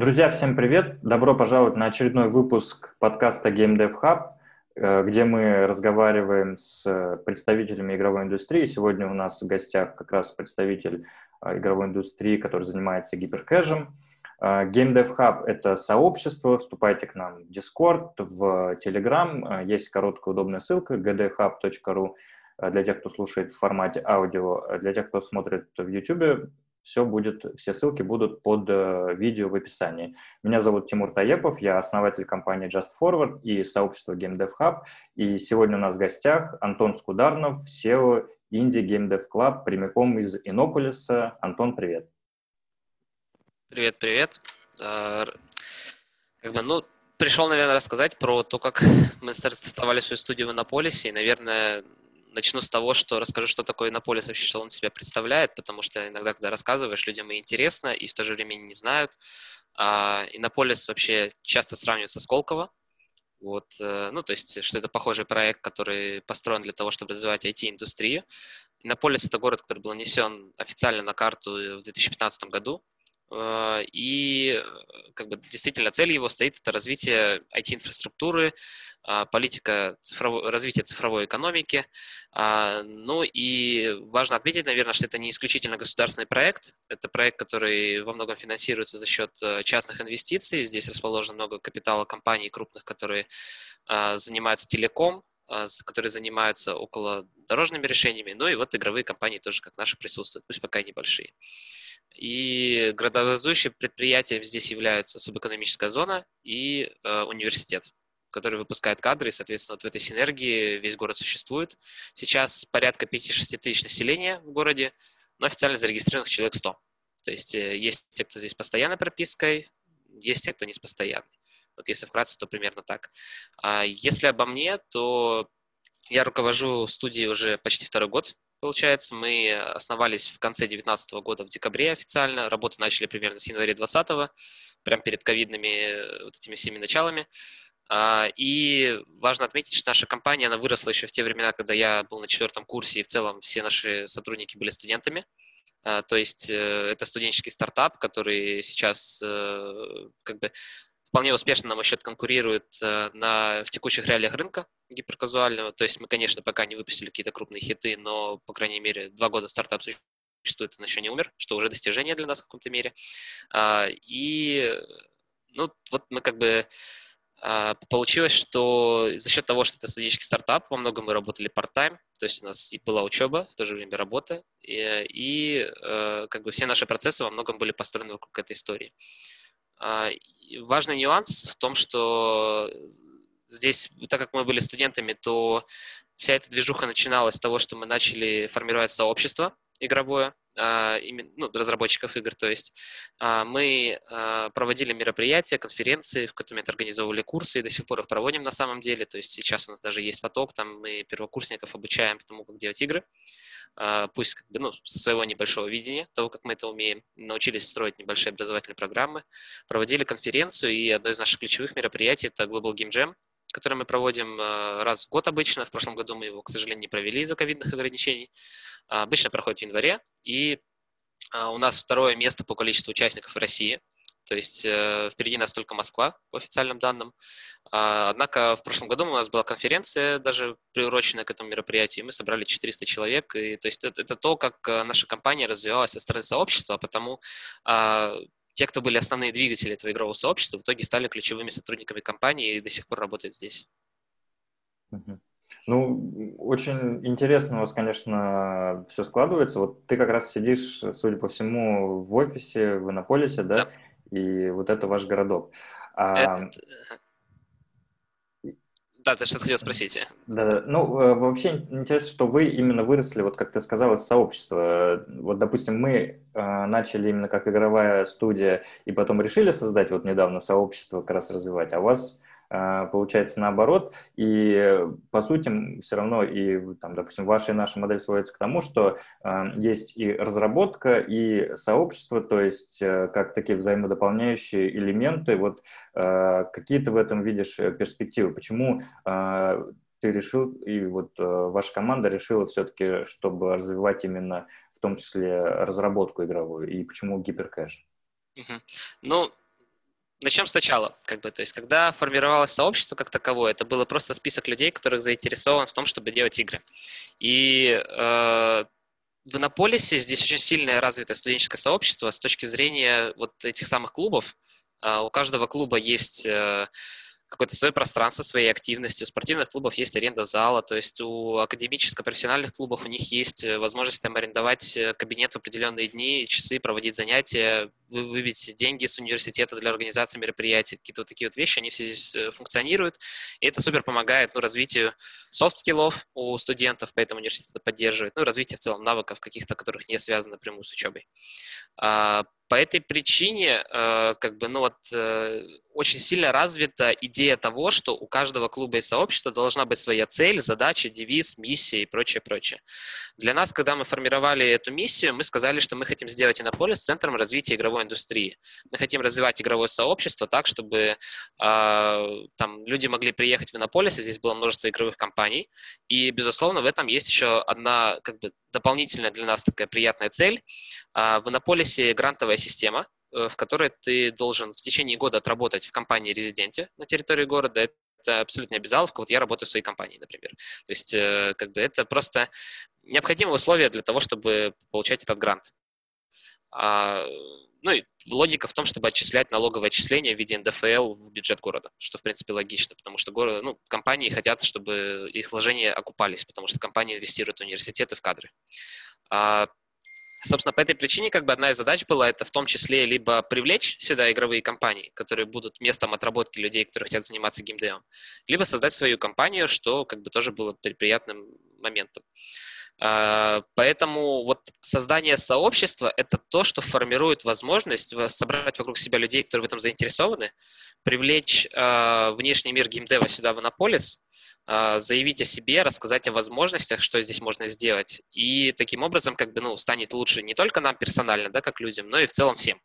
Друзья, всем привет! Добро пожаловать на очередной выпуск подкаста Game Dev Hub, э, где мы разговариваем с представителями игровой индустрии. Сегодня у нас в гостях как раз представитель э, игровой индустрии, который занимается гиперкэшем. Э, Game Dev Hub — это сообщество, вступайте к нам в Discord, в Telegram, есть короткая удобная ссылка gdhub.ru для тех, кто слушает в формате аудио, для тех, кто смотрит в YouTube, все будет, все ссылки будут под э, видео в описании. Меня зовут Тимур Таепов, я основатель компании Just Forward и сообщества Game Dev Hub. И сегодня у нас в гостях Антон Скударнов, SEO Indie Game Dev Club, прямиком из Иннополиса. Антон, привет. Привет, привет. А, как бы, ну, пришел, наверное, рассказать про то, как мы стартовали свою студию в Иннополисе. И, наверное, начну с того, что расскажу, что такое Иннополис вообще, что он себя представляет, потому что иногда, когда рассказываешь, людям и интересно, и в то же время не знают. А Иннополис вообще часто сравнивается с Колково. Вот, э, ну, то есть, что это похожий проект, который построен для того, чтобы развивать IT-индустрию. Иннополис — это город, который был нанесен официально на карту в 2015 году. Э, и как бы действительно цель его стоит это развитие IT-инфраструктуры, а, политика цифровой, развития цифровой экономики. А, ну и важно отметить, наверное, что это не исключительно государственный проект. Это проект, который во многом финансируется за счет э, частных инвестиций. Здесь расположено много капитала компаний крупных, которые а, занимаются телеком, которые занимаются около дорожными решениями. Ну и вот игровые компании тоже, как наши, присутствуют, пусть пока и небольшие. И градообразующим предприятием здесь являются субэкономическая зона и э, университет который выпускает кадры, и, соответственно, вот в этой синергии весь город существует. Сейчас порядка 5-6 тысяч населения в городе, но официально зарегистрированных человек 100. То есть э, есть те, кто здесь постоянной пропиской, есть те, кто не с постоянной. Вот если вкратце, то примерно так. А если обо мне, то я руковожу студией уже почти второй год, получается. Мы основались в конце 2019 года, в декабре официально. Работу начали примерно с января 2020, прямо перед ковидными э, вот этими всеми началами. А, и важно отметить, что наша компания, она выросла еще в те времена, когда я был на четвертом курсе, и в целом все наши сотрудники были студентами. А, то есть э, это студенческий стартап, который сейчас э, как бы вполне успешно, на мой счет, конкурирует э, на, в текущих реалиях рынка гиперказуального. То есть мы, конечно, пока не выпустили какие-то крупные хиты, но, по крайней мере, два года стартап существует, он еще не умер, что уже достижение для нас в каком-то мере. А, и ну, вот мы как бы а, получилось, что за счет того, что это студенческий стартап, во многом мы работали part-time, то есть у нас была учеба, в то же время работа, и, и э, как бы все наши процессы во многом были построены вокруг этой истории. Важный нюанс в том, что здесь, так как мы были студентами, то вся эта движуха начиналась с того, что мы начали формировать сообщество игровое, а, ну, разработчиков игр, то есть а, мы а, проводили мероприятия, конференции, в которых организовывали курсы, и до сих пор их проводим на самом деле, то есть сейчас у нас даже есть поток, там мы первокурсников обучаем тому, как делать игры, пусть как бы, ну, со своего небольшого видения, того, как мы это умеем, научились строить небольшие образовательные программы, проводили конференцию, и одно из наших ключевых мероприятий – это Global Game Jam, который мы проводим раз в год обычно. В прошлом году мы его, к сожалению, не провели из-за ковидных ограничений. Обычно проходит в январе, и а, у нас второе место по количеству участников в России. То есть э, впереди нас только Москва, по официальным данным. А, однако в прошлом году у нас была конференция, даже приуроченная к этому мероприятию, и мы собрали 400 человек. И, то есть это, это то, как э, наша компания развивалась со стороны сообщества, потому а, те, кто были основные двигатели этого игрового сообщества, в итоге стали ключевыми сотрудниками компании и до сих пор работают здесь. Ну, очень интересно у вас, конечно, все складывается. Вот ты как раз сидишь, судя по всему, в офисе в Иннополисе, да? да. И вот это ваш городок. А... Это... Да, ты что-то хотел спросить. Да, да. Ну, э, вообще интересно, что вы именно выросли, вот как ты сказал, из сообщества. Вот, допустим, мы э, начали именно как игровая студия, и потом решили создать вот недавно сообщество как раз развивать, а у вас получается наоборот. И по сути все равно и, там, допустим, ваша и наша модель сводится к тому, что э, есть и разработка, и сообщество, то есть э, как такие взаимодополняющие элементы. Вот э, какие ты в этом видишь перспективы? Почему э, ты решил, и вот э, ваша команда решила все-таки, чтобы развивать именно в том числе разработку игровую, и почему гиперкэш? Ну, начнем сначала, как бы, то есть, когда формировалось сообщество как таковое, это было просто список людей, которых заинтересован в том, чтобы делать игры. И э, в Иннополисе здесь очень сильное развитое студенческое сообщество с точки зрения вот этих самых клубов. Э, у каждого клуба есть э, какое-то свое пространство своей активности. У спортивных клубов есть аренда зала, то есть у академическо-профессиональных клубов у них есть э, возможность там арендовать э, кабинет в определенные дни, часы, проводить занятия, выбить деньги с университета для организации мероприятий, какие-то вот такие вот вещи, они все здесь э, функционируют, и это супер помогает ну, развитию soft skill-ов у студентов, поэтому университет это поддерживает, ну, развитие в целом навыков каких-то, которых не связано напрямую с учебой. А, по этой причине, как бы, ну вот, очень сильно развита идея того, что у каждого клуба и сообщества должна быть своя цель, задача, девиз, миссия и прочее, прочее. Для нас, когда мы формировали эту миссию, мы сказали, что мы хотим сделать Иннополис центром развития игровой индустрии. Мы хотим развивать игровое сообщество так, чтобы э, там люди могли приехать в Иннополис, и здесь было множество игровых компаний. И, безусловно, в этом есть еще одна как бы дополнительная для нас такая приятная цель. Э, в Иннополисе грантовая система, Э, в которой ты должен в течение года отработать в компании-резиденте на территории города. Это абсолютно обязаловка. Вот я работаю в своей компании, например. То есть, э, как бы это просто необходимое условие для того, чтобы получать этот грант. Ну и логика в том, чтобы отчислять налоговое отчисление в виде НДФЛ в бюджет города, что, в принципе, логично, потому что город, ну, компании хотят, чтобы их вложения окупались, потому что компании инвестируют в университеты, в кадры. А, Собственно, по этой причине как бы одна из задач была это в том числе либо привлечь сюда игровые компании, которые будут местом отработки людей, которые хотят заниматься геймдевом, либо создать свою компанию, что как бы тоже было приятным моментом. А, поэтому вот создание сообщества – это то, что формирует возможность собрать вокруг себя людей, которые в этом заинтересованы, привлечь э, внешний мир геймдева сюда в Анаполис, э, заявить о себе, рассказать о возможностях, что здесь можно сделать. И таким образом как бы, ну, станет лучше не только нам персонально, да, как людям, но и в целом всем.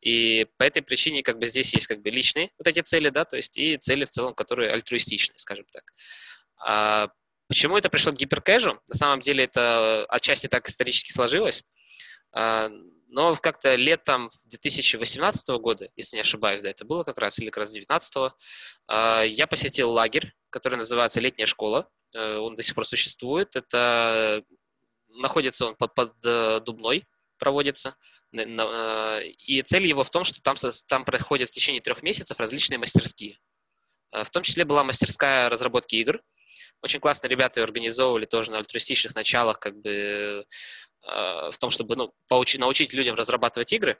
И по этой причине как бы здесь есть как бы личные вот эти цели, да, то есть и цели в целом, которые альтруистичные, скажем так. Почему это пришло к гиперкэжу? На самом деле это отчасти так исторически сложилось. А, но как-то летом 2018 года, если не ошибаюсь, да, это было как раз, или как раз 2019, а, я посетил лагерь, который называется «Летняя школа». Э, он до сих пор существует. Это находится он под, под э, Дубной, проводится. Э, и цель его в том, что там, там происходят в течение трех месяцев различные мастерские. В том числе была мастерская разработки игр. Очень классно ребята организовывали тоже на альтруистичных началах, как бы Э, в том, чтобы ну, научить людям разрабатывать игры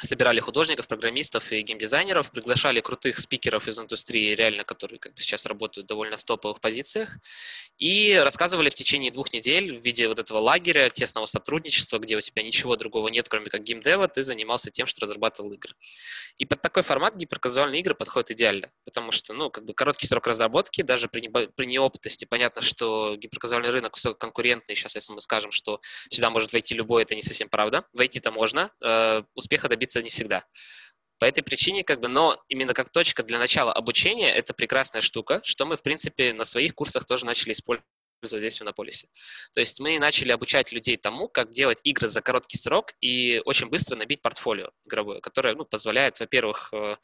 собирали художников, программистов и геймдизайнеров, приглашали крутых спикеров из индустрии, реально, которые как бы сейчас работают довольно в топовых позициях, и рассказывали в течение двух недель в виде вот этого лагеря, тесного сотрудничества, где у тебя ничего другого нет, кроме как геймдева, ты занимался тем, что разрабатывал игры. И под такой формат гиперказуальные игры подходят идеально, потому что, ну, как бы короткий срок разработки, даже при, не, при неопытности, понятно, что гиперказуальный рынок конкурентный, сейчас если мы скажем, что сюда может войти любой, это не совсем правда. Войти-то можно, э, успеха добиться добиться не всегда. По этой причине, как бы, но именно как точка для начала обучения, это прекрасная штука, что мы, в принципе, на своих курсах тоже начали использовать здесь в Иннополисе. То есть мы начали обучать людей тому, как делать игры за короткий срок и очень быстро набить портфолио игровое, которое ну, позволяет, во-первых, э,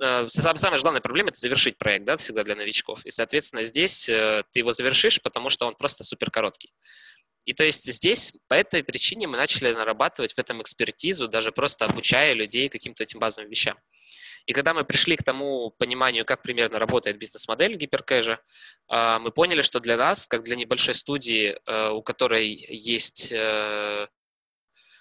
э, самая главная проблема – это завершить проект, да, всегда для новичков. И, соответственно, здесь э, ты его завершишь, потому что он просто супер короткий. И то есть здесь по этой причине мы начали нарабатывать в этом экспертизу, даже просто обучая людей каким-то этим базовым вещам. И когда мы пришли к тому пониманию, как примерно работает бизнес-модель гиперкэжа, а, мы поняли, что для нас, как для небольшой студии, э, у которой есть э,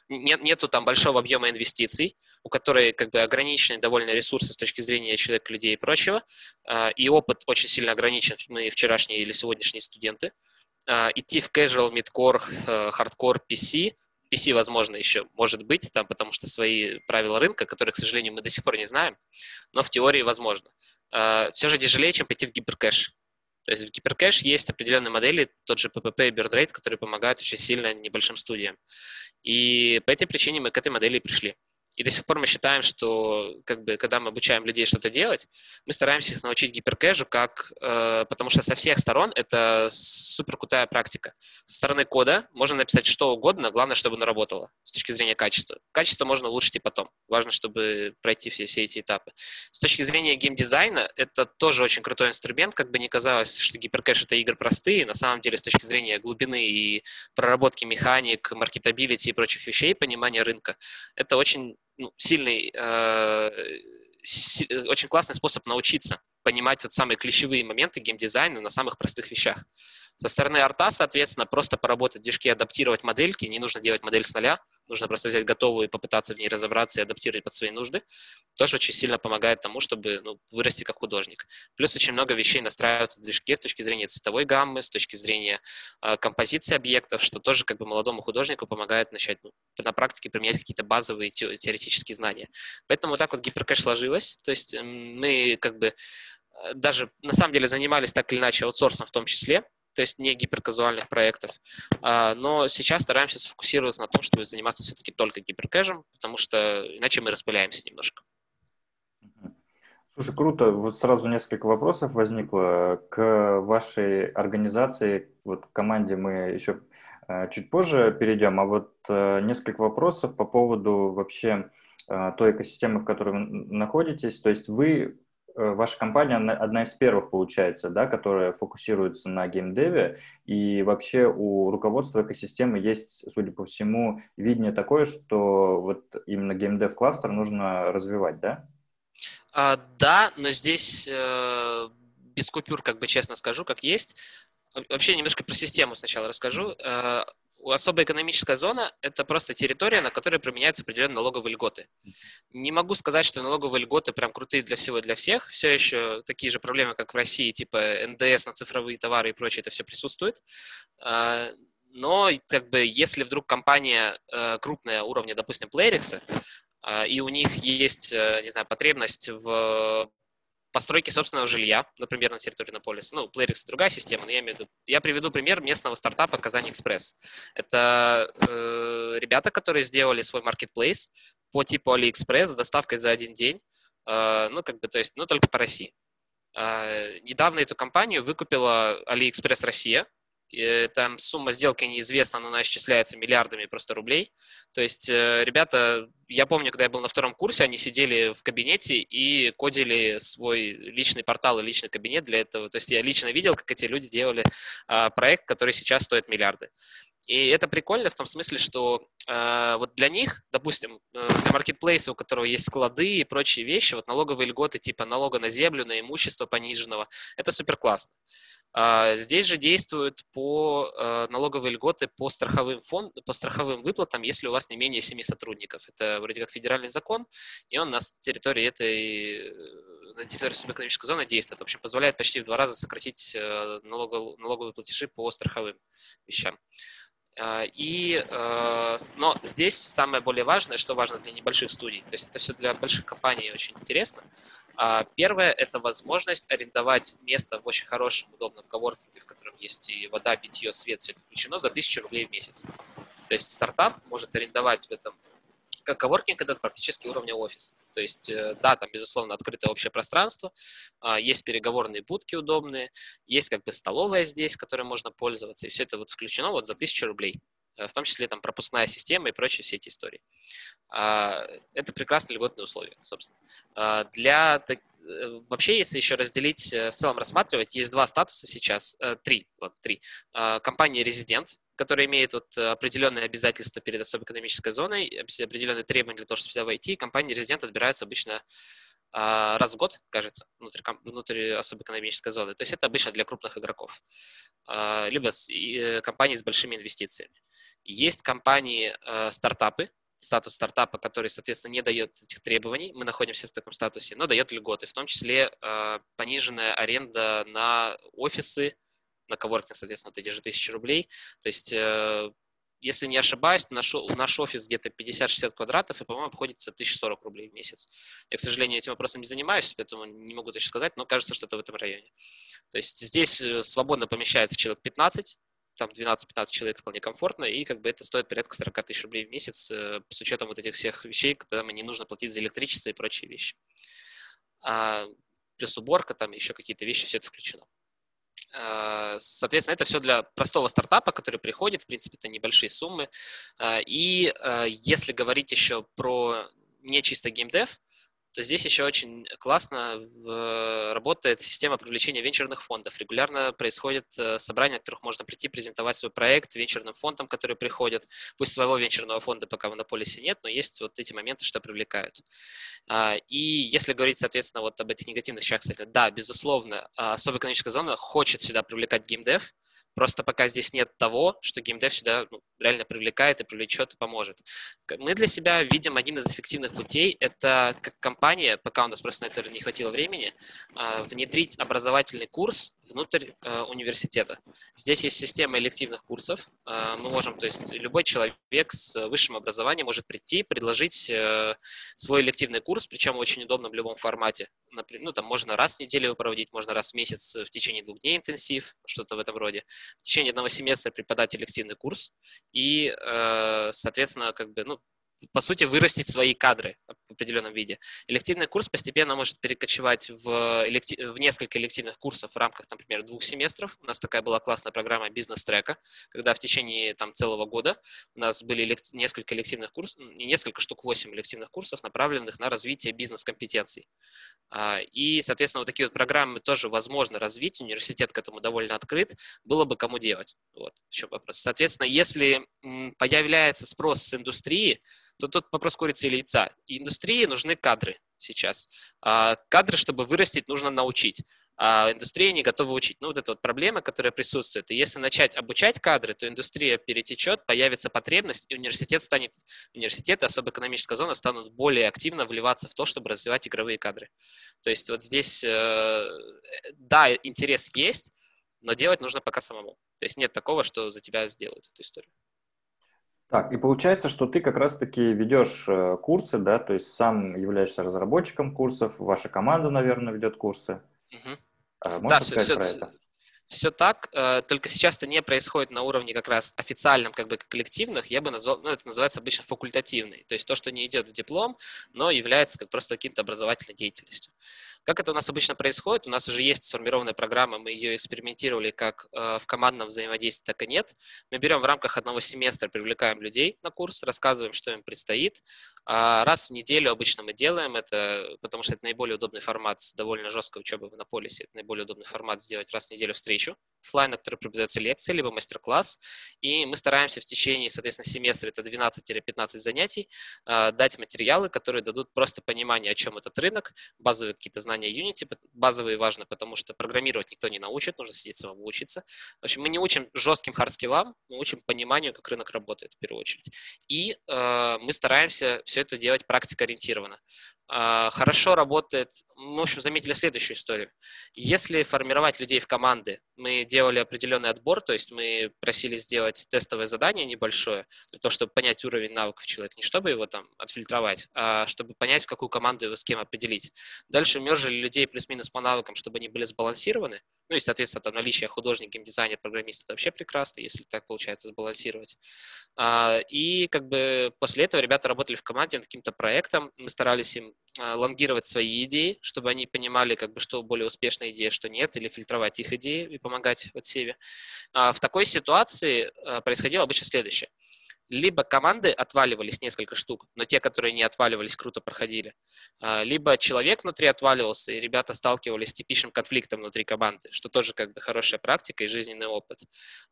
нет, нету там большого объема инвестиций, у которой как бы ограничены довольно ресурсы с точки зрения человека, людей и прочего, а, и опыт очень сильно ограничен, мы вчерашние или сегодняшние студенты, а, идти в casual, midcore, hardcore PC. PC, возможно, еще может быть, там, потому что свои правила рынка, которые, к сожалению, мы до сих пор не знаем, но в теории возможно. А, Все же тяжелее, чем пойти в гиперкэш. То есть в гиперкэш есть определенные модели, тот же PPP и BirdRate, которые помогают очень сильно небольшим студиям. И по этой причине мы к этой модели и пришли. И до сих пор мы считаем, что как бы, когда мы обучаем людей что-то делать, мы стараемся их научить гиперкэжу, как, э, потому что со всех сторон это супер крутая практика. Со стороны кода можно написать что угодно, главное, чтобы оно работало с точки зрения качества. Качество можно улучшить и потом. Важно, чтобы пройти все, все эти этапы. С точки зрения геймдизайна, это тоже очень крутой инструмент, как бы не казалось, что гиперкэш — это игры простые. На самом деле, с точки зрения глубины и проработки механик, маркетабилити и прочих вещей, понимания рынка, это очень ну, сильный, э, очень классный способ научиться понимать вот самые ключевые моменты геймдизайна на самых простых вещах. Со стороны арта, соответственно, просто поработать в движке, адаптировать модельки, не нужно делать модель с нуля, нужно просто взять готовую и попытаться в ней разобраться и адаптировать под свои нужды, тоже очень сильно помогает тому, чтобы ну, вырасти как художник. Плюс очень много вещей настраиваются в движке с точки зрения цветовой гаммы, с точки зрения э, композиции объектов, что тоже как бы молодому художнику помогает начать ну, на практике применять какие-то базовые теоретические знания. Поэтому вот так вот гиперкэш сложилось, то есть мы как бы э, даже на самом деле занимались так или иначе аутсорсом в том числе, то есть не гиперказуальных проектов. А, но сейчас стараемся сфокусироваться на том, чтобы заниматься все-таки только гиперкэжем, потому что иначе мы распыляемся немножко. Слушай, круто. Вот сразу несколько вопросов возникло к вашей организации, вот к команде мы еще э, чуть позже перейдем, а вот э, несколько вопросов по поводу вообще э, той экосистемы, в которой вы находитесь. То есть вы ваша компания одна из первых, получается, да, которая фокусируется на геймдеве, и вообще у руководства экосистемы есть, судя по всему, видение такое, что вот именно геймдев-кластер нужно развивать, да? А, да, но здесь э, без купюр, как бы честно скажу, как есть. Вообще немножко про систему сначала расскажу. Особая экономическая зона – это просто территория, на которой применяются определенные налоговые льготы. Не могу сказать, что налоговые льготы прям крутые для всего и для всех. Все еще такие же проблемы, как в России, типа НДС на цифровые товары и прочее, это все присутствует. А, но как бы если вдруг компания э, крупная уровня, допустим, Playrix, а, и у них есть, э, не знаю, потребность в постройки собственного жилья, например, на территории Наполиса. Ну, Playrix другая система, но я имею в виду. Я приведу пример местного стартапа Казань Экспресс. Это э, ребята, которые сделали свой маркетплейс по типу AliExpress с доставкой за один день. Э, ну, как бы, то есть, ну, только по России. Э, недавно эту компанию выкупила AliExpress Россия, там сумма сделки неизвестна, но она исчисляется миллиардами просто рублей. То есть э, ребята, я помню, когда я был на втором курсе, они сидели в кабинете и кодили свой личный портал и личный кабинет для этого. То есть я лично видел, как эти люди делали а, проект, который сейчас стоит миллиарды. И это прикольно в том смысле, что э, вот для них, допустим, э, для маркетплейса, у которого есть склады и прочие вещи, вот налоговые льготы типа налога на землю, на имущество пониженного, это супер классно. А, здесь же действуют по э, налоговые льготы по страховым, фонд, по страховым выплатам, если у вас не менее 7 сотрудников. Это вроде как федеральный закон, и он на территории этой на территории субэкономической зоны действует. В общем, позволяет почти в два раза сократить э, налоговые платежи по страховым вещам. А, и, э, но здесь самое более важное, что важно для небольших студий, то есть это все для больших компаний очень интересно, а, первое – это возможность арендовать место в очень хорошем, удобном коворкинге, в котором есть и вода, питье, свет, все это включено, за 1000 рублей в месяц. То есть стартап может арендовать в этом коворкинг это практически уровня офис. То есть, э, да, там, безусловно, открытое общее пространство, а, есть переговорные будки удобные, есть как бы столовая здесь, которой можно пользоваться, и все это вот включено вот за 1000 рублей. Э, в том числе там пропускная система и прочие все эти истории. А, это прекрасные льготные условия, собственно. А, для э, Вообще, если еще разделить, в целом рассматривать, есть два статуса сейчас, три, ладно, три. Компания резидент, которая имеет вот определенные обязательства перед особой экономической зоной, определенные требования для того, чтобы сюда войти. Компания резидент отбирается обычно а, раз в год, кажется, внутри, внутри особой экономической зоны. То есть это обычно для крупных игроков, а, либо э, компании с большими инвестициями. Есть компании э, стартапы, статус стартапа, который, соответственно, не дает этих требований, мы находимся в таком статусе, но дает льготы, в том числе пониженная аренда на офисы, на коворкинг, соответственно, вот эти же тысячи рублей. То есть э, если не ошибаюсь, наш, наш офис где-то 50-60 квадратов, и, по-моему, обходится 1040 рублей в месяц. Я, к сожалению, этим вопросом не занимаюсь, поэтому не могу точно сказать, но кажется, что это в этом районе. То есть здесь э, свободно помещается человек 15, там 12-15 человек вполне комфортно, и как бы это стоит порядка 40 тысяч рублей в месяц э, с учетом вот этих всех вещей, когда мне не нужно платить за электричество и прочие вещи. А, плюс уборка, там еще какие-то вещи, все это включено. А, соответственно, это все для простого стартапа, который приходит, в принципе, это небольшие суммы. А, и а, если говорить еще про не чисто геймдев, то здесь еще очень классно работает система привлечения венчурных фондов. Регулярно происходят э, собрания, на которых можно прийти, презентовать свой проект венчурным фондам, которые приходят. Пусть своего венчурного фонда пока в Монополисе нет, но есть вот эти моменты, что привлекают. А, и если говорить, соответственно, вот об этих негативных вещах, да, безусловно, а, особая экономическая зона хочет сюда привлекать геймдев, Просто пока здесь нет того, что геймдев сюда ну, реально привлекает и привлечет и поможет. Мы для себя видим один из эффективных путей. Это как компания, пока у нас просто на это не хватило времени, а, внедрить образовательный курс внутрь а, университета. Здесь есть система элективных курсов. А, мы можем, то есть любой человек с высшим образованием может прийти, предложить э, свой элективный курс, причем очень удобно в любом формате например, ну, там можно раз в неделю проводить, можно раз в месяц в течение двух дней интенсив, что-то в этом роде. В течение одного семестра преподать элективный курс и, э, соответственно, как бы, ну, по сути, вырастить свои кадры в определенном виде. Элективный курс постепенно может перекочевать в, электив... в несколько элективных курсов в рамках, например, двух семестров. У нас такая была классная программа бизнес-трека, когда в течение там, целого года у нас были элект... несколько элективных курсов, не несколько штук, восемь элективных курсов, направленных на развитие бизнес-компетенций. А, и, соответственно, вот такие вот программы тоже возможно развить, университет к этому довольно открыт, было бы кому делать. Вот в чем вопрос. Соответственно, если появляется спрос с индустрии, то тут вопрос курицы или яйца. Индустрии нужны кадры сейчас. А кадры, чтобы вырастить, нужно научить. А индустрия не готова учить. Ну, вот эта вот проблема, которая присутствует. И если начать обучать кадры, то индустрия перетечет, появится потребность, и университет станет, университеты, особо экономическая зона, станут более активно вливаться в то, чтобы развивать игровые кадры. То есть вот здесь, э, да, интерес есть, но делать нужно пока самому. То есть нет такого, что за тебя сделают эту историю. Так, и получается, что ты как раз-таки ведешь э, курсы, да, то есть сам являешься разработчиком курсов, ваша команда, наверное, ведет курсы. Угу. Да, все, все, это? Все так, э, только сейчас это не происходит на уровне как раз официальном, как бы коллективных, я бы назвал, ну, это называется обычно факультативный, то есть то, что не идет в диплом, но является как просто каким-то образовательной деятельностью. Как это у нас обычно происходит? У нас уже есть сформированная программа, мы ее экспериментировали как э, в командном взаимодействии, так и нет. Мы берем в рамках одного семестра, привлекаем людей на курс, рассказываем, что им предстоит. А раз в неделю обычно мы делаем это, потому что это наиболее удобный формат с довольно жесткой учебой в Иннополисе, это наиболее удобный формат сделать раз в неделю встречу офлайн, на которой преподается лекция, либо мастер-класс, и мы стараемся в течение, соответственно, семестра, это 12-15 занятий, э, дать материалы, которые дадут просто понимание, о чем этот рынок, базовые какие-то знания Unity, базовые важно, потому что программировать никто не научит, нужно сидеть самому учиться. В общем, мы не учим жестким hard skill-ам, мы учим пониманию, как рынок работает в первую очередь. И э, мы стараемся все это делать практикоориентированно. А, хорошо работает, мы, в общем, заметили следующую историю. Если формировать людей в команды, мы делали определенный отбор, то есть мы просили сделать тестовое задание небольшое, для того, чтобы понять уровень навыков человека, не чтобы его там отфильтровать, а чтобы понять, в какую команду его с кем определить. Дальше мержили людей плюс-минус по навыкам, чтобы они были сбалансированы, ну и, соответственно, там наличие художник, геймдизайнер, программист, это вообще прекрасно, если так получается сбалансировать. А, и как бы после этого ребята работали в команде над каким-то проектом, мы старались им а, лонгировать свои идеи, чтобы они понимали, как бы, что более успешная идея, что нет, или фильтровать их идеи и помогать в отсеве. А, в такой ситуации происходило обычно следующее либо команды отваливались несколько штук, но те, которые не отваливались, круто проходили, а, либо человек внутри отваливался, и ребята сталкивались с типичным конфликтом внутри команды, что тоже как бы хорошая практика и жизненный опыт.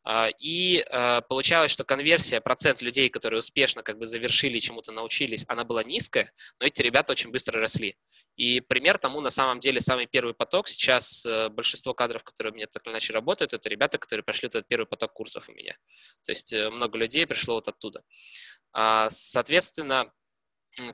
А, и а, получалось, что конверсия, процент людей, которые успешно как бы завершили чему-то научились, она была низкая, но эти ребята очень быстро росли. И пример тому на самом деле самый первый поток. Сейчас э, большинство кадров, которые у меня так или иначе работают, это ребята, которые прошли этот первый поток курсов у меня. То есть э, много людей пришло вот оттуда оттуда. А, соответственно,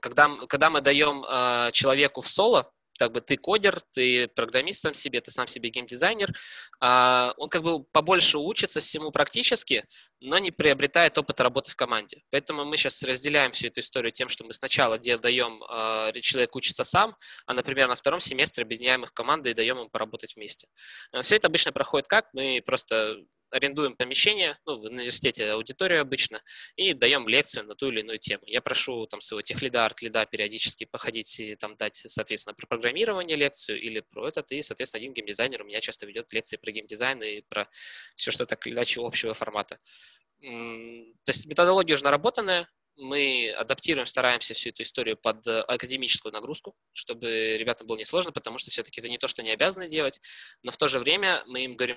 когда, когда мы даем а, человеку в соло, как бы ты кодер, ты программист сам себе, ты сам себе геймдизайнер, а, он как бы побольше учится всему практически, но не приобретает опыт работы в команде. Поэтому мы сейчас разделяем всю эту историю тем, что мы сначала даем человеку учиться сам, а, например, на втором семестре объединяем их в команды и даем им поработать вместе. Все это обычно проходит как? Мы просто арендуем помещение, ну, в университете аудиторию обычно, и даем лекцию на ту или иную тему. Я прошу там своего техлида, арт-лида периодически походить и там дать, соответственно, про программирование лекцию или про этот, и, соответственно, один геймдизайнер у меня часто ведет лекции про геймдизайн и про все, что так или иначе общего формата. То есть методология уже наработанная, мы адаптируем, стараемся всю эту историю под э, академическую нагрузку, чтобы ребятам было несложно, потому что все-таки это не то, что не обязаны делать, но в то же время мы им говорим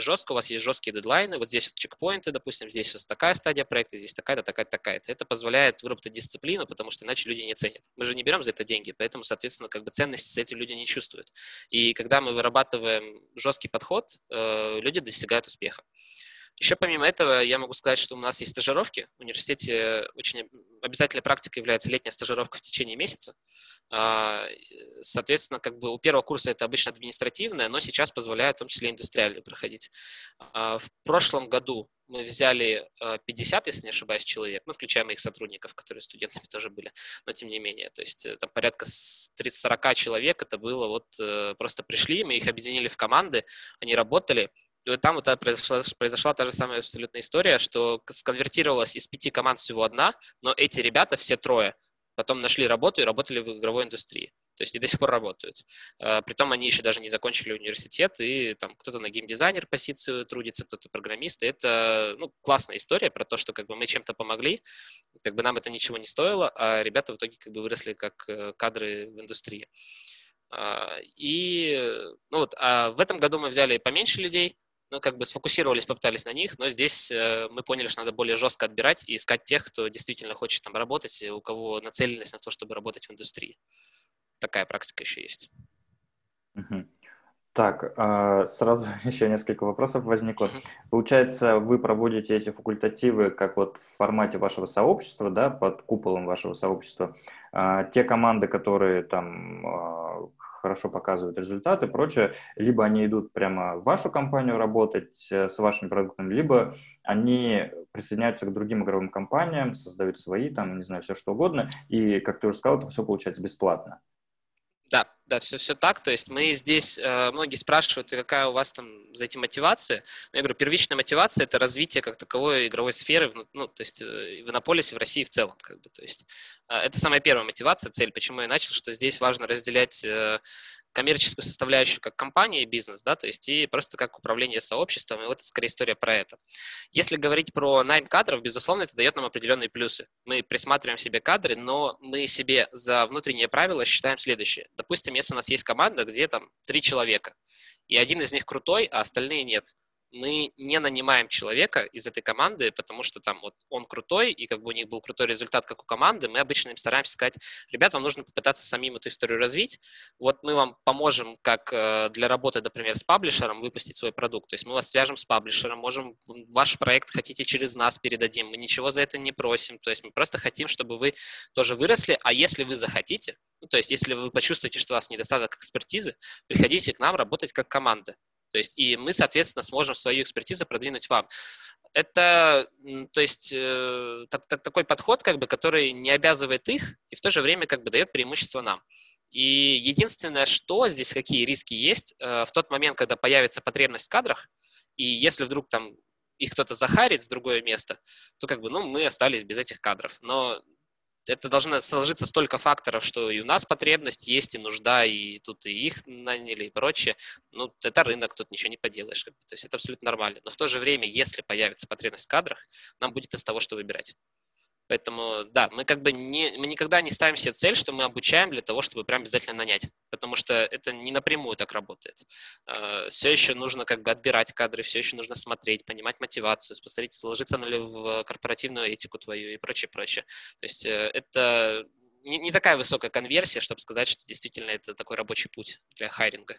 жестко, у вас есть жесткие дедлайны, вот здесь вот чекпоинты, допустим, здесь вас такая стадия проекта, здесь такая-то, такая-то, такая-то. Это позволяет выработать дисциплину, потому что иначе люди не ценят. Мы же не берем за это деньги, поэтому, соответственно, как бы ценности эти люди не чувствуют. И когда мы вырабатываем жесткий подход, э, люди достигают успеха. Еще помимо этого, я могу сказать, что у нас есть стажировки. В университете очень обязательной практикой является летняя стажировка в течение месяца. А, соответственно, как бы у первого курса это обычно административное, но сейчас позволяет в том числе индустриальную проходить. А, в прошлом году мы взяли 50, если не ошибаюсь, человек, мы включаем их сотрудников, которые студентами тоже были, но тем не менее, то есть э, там порядка 30-40 человек это было, вот э, просто пришли, мы их объединили в команды, они работали, вот там вот произошла, произошла та же самая абсолютная история, что сконвертировалась из пяти команд всего одна, но эти ребята, все трое, потом нашли работу и работали в игровой индустрии. То есть и до сих пор работают. А, притом они еще даже не закончили университет, и там кто-то на геймдизайнер позицию трудится, кто-то программист. И это ну, классная история про то, что как бы мы чем-то помогли, как бы нам это ничего не стоило, а ребята в итоге как бы выросли как э, кадры в индустрии. А, и ну вот, а в этом году мы взяли поменьше людей, ну, как бы сфокусировались, попытались на них, но здесь э, мы поняли, что надо более жестко отбирать и искать тех, кто действительно хочет там работать, у кого нацеленность на то, чтобы работать в индустрии. Такая практика еще есть. Угу. Так, а, сразу еще несколько вопросов возникло. Получается, вы проводите эти факультативы как вот в формате вашего сообщества, да, под куполом вашего сообщества. А, те команды, которые там а, хорошо показывают результаты и прочее, либо они идут прямо в вашу компанию работать э, с вашим продуктом, либо они присоединяются к другим игровым компаниям, создают свои, там, не знаю, все что угодно, и, как ты уже сказал, это все получается бесплатно. Да, все, все так. То есть мы здесь, э, многие спрашивают, какая у вас там за эти мотивация. Но я говорю, первичная мотивация – это развитие как таковой игровой сферы, ну, то есть э, в Иннополисе, в России в целом. Как бы, то есть э, это самая первая мотивация, цель. Почему я начал, что здесь важно разделять коммерческую составляющую как компания и бизнес, да, то есть и просто как управление сообществом, и вот это скорее история про это. Если говорить про найм кадров, безусловно, это дает нам определенные плюсы. Мы присматриваем себе кадры, но мы себе за внутренние правила считаем следующее. Допустим, если у нас есть команда, где там три человека, и один из них крутой, а остальные нет, мы не нанимаем человека из этой команды, потому что там вот он крутой, и как бы у них был крутой результат, как у команды, мы обычно им стараемся сказать, ребят, вам нужно попытаться самим эту историю развить, вот мы вам поможем, как э, для работы, например, с паблишером выпустить свой продукт, то есть мы вас свяжем с паблишером, можем ваш проект хотите через нас передадим, мы ничего за это не просим, то есть мы просто хотим, чтобы вы тоже выросли, а если вы захотите, ну, то есть если вы почувствуете, что у вас недостаток экспертизы, приходите к нам работать как команда. То есть и мы, соответственно, сможем свою экспертизу продвинуть вам. Это, то есть, э, так, так, такой подход, как бы, который не обязывает их и в то же время как бы дает преимущество нам. И единственное, что здесь, какие риски есть, э, в тот момент, когда появится потребность в кадрах, и если вдруг там их кто-то захарит в другое место, то как бы, ну, мы остались без этих кадров. Но это должно сложиться столько факторов, что и у нас потребность есть, и нужда, и тут и их наняли, и прочее. Ну, это рынок, тут ничего не поделаешь. То есть это абсолютно нормально. Но в то же время, если появится потребность в кадрах, нам будет из того, что выбирать. Поэтому, да, мы как бы не, мы никогда не ставим себе цель, что мы обучаем для того, чтобы прям обязательно нанять, потому что это не напрямую так работает. А, все еще нужно как бы отбирать кадры, все еще нужно смотреть, понимать мотивацию, посмотреть, ложится ли в корпоративную этику твою и прочее, прочее. То есть э, это не, не такая высокая конверсия, чтобы сказать, что действительно это такой рабочий путь для хайринга.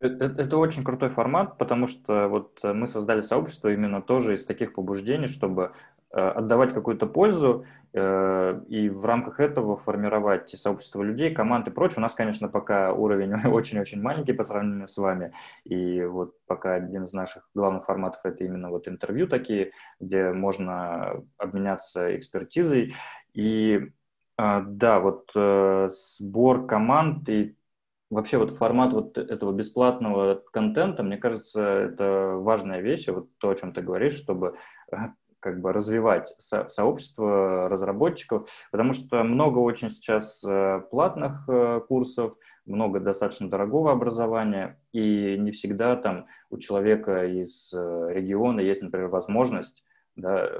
Это, это очень крутой формат, потому что вот мы создали сообщество именно тоже из таких побуждений, чтобы Э, отдавать какую-то пользу э, и в рамках этого формировать сообщество людей, команд и прочее. У нас, конечно, пока уровень очень-очень маленький по сравнению с вами. И вот пока один из наших главных форматов это именно вот интервью такие, где можно обменяться экспертизой. И э, да, вот сбор команд и вообще вот формат вот этого бесплатного контента, мне кажется, это важная вещь, вот то, о чем ты говоришь, чтобы э, как бы развивать со сообщество разработчиков, потому что много очень сейчас э, платных э, курсов, много достаточно дорогого образования, и не всегда там у человека из региона есть, например, возможность да,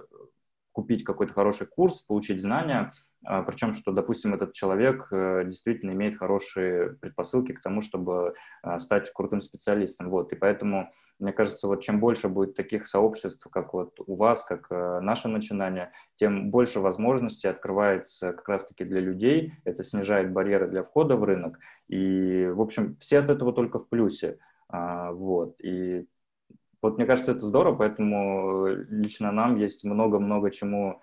купить какой-то хороший курс, получить знания, причем, что, допустим, этот человек э, действительно имеет хорошие предпосылки к тому, чтобы а, стать крутым специалистом. Вот. И поэтому, мне кажется, вот чем больше будет таких сообществ, как вот у вас, как э, наше начинание, тем больше возможностей открывается как раз-таки для людей, это снижает барьеры для входа в рынок, и, в общем, все от этого только в плюсе. А, вот. И вот мне кажется, это здорово, поэтому лично нам есть много-много чему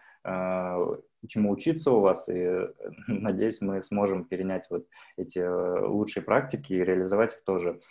чему учиться у вас, и надеюсь, мы сможем перенять вот эти э, лучшие практики и реализовать их тоже,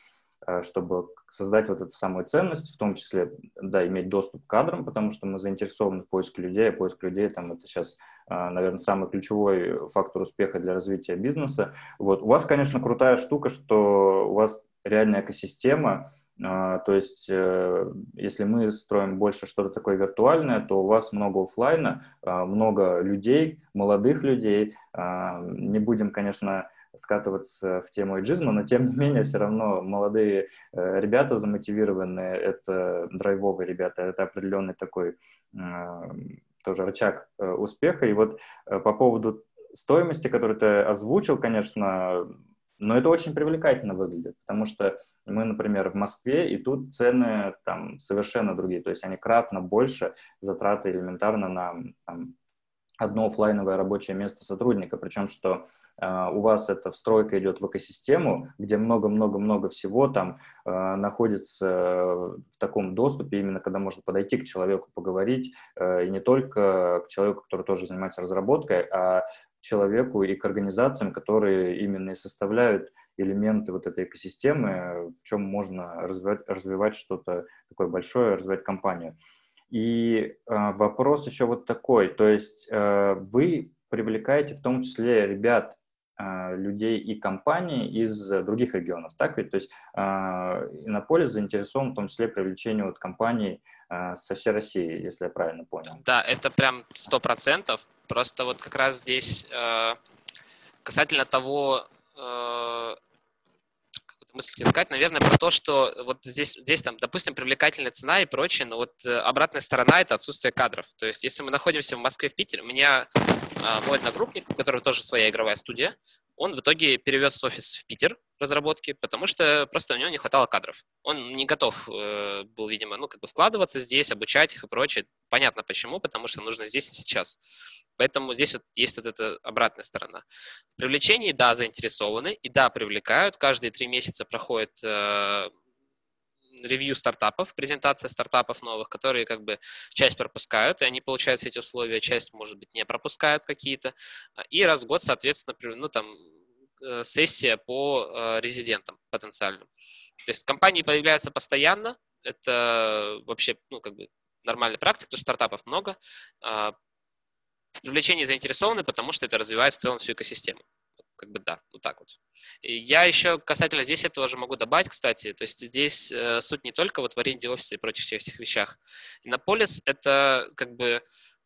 э, чтобы создать вот эту самую ценность, в том числе, да, иметь доступ к кадрам, потому что мы заинтересованы в поиске людей, а поиск людей там это сейчас, э, наверное, самый ключевой фактор успеха для развития бизнеса. Вот. У вас, конечно, крутая штука, что у вас реальная экосистема, а, то есть, э, если мы строим больше что-то такое виртуальное, то у вас много офлайна, а, много людей, молодых людей. А, не будем, конечно, скатываться в тему эйджизма, но тем не менее все равно молодые э, ребята замотивированные, это драйвовые ребята, это определенный такой тоже рычаг э, успеха. И вот по поводу стоимости, которую ты озвучил, конечно, но это очень привлекательно выглядит, потому что мы, например, в Москве, и тут цены там совершенно другие, то есть они кратно больше затраты элементарно на там, одно офлайновое рабочее место сотрудника, причем что Uh, у вас эта встройка идет в экосистему, где много-много-много всего там uh, находится в таком доступе, именно когда можно подойти к человеку, поговорить, uh, и не только к человеку, который тоже занимается разработкой, а человеку и к организациям, которые именно и составляют элементы вот этой экосистемы, в чем можно развивать, развивать что-то такое большое, развивать компанию. И э, вопрос еще вот такой, то есть э, вы привлекаете в том числе ребят, людей и компаний из других регионов, так ведь? То есть э, Иннополис заинтересован в том числе привлечении вот компаний Э, со всей России, если я правильно понял. Да, это прям сто процентов. Просто вот как раз здесь э, касательно того, э, мысль сказать, наверное, про то, что вот здесь, здесь там, допустим, привлекательная цена и прочее, но вот обратная сторона – это отсутствие кадров. То есть, если мы находимся в Москве, в Питере, у меня мой одногруппник, у которого тоже своя игровая студия, он в итоге перевез офис в Питер разработки, потому что просто у него не хватало кадров. Он не готов э, был, видимо, ну, как бы вкладываться здесь, обучать их и прочее. Понятно почему, потому что нужно здесь и сейчас. Поэтому здесь вот есть вот эта обратная сторона. В привлечении, да, заинтересованы, и да, привлекают. Каждые три месяца проходит э, ревью стартапов, презентация стартапов новых, которые как бы часть пропускают, и они получают все эти условия, часть, может быть, не пропускают какие-то. И раз в год, соответственно, ну, там, э, сессия по э, резидентам потенциальным. То есть компании появляются постоянно, это вообще, ну, как бы нормальная практика, потому что стартапов много. А, в привлечении заинтересованы, потому что это развивает в целом всю экосистему как бы да, вот так вот. И я еще касательно здесь этого же могу добавить, кстати, то есть здесь э, суть не только вот в аренде офиса и прочих этих вещах. Иннополис — это как бы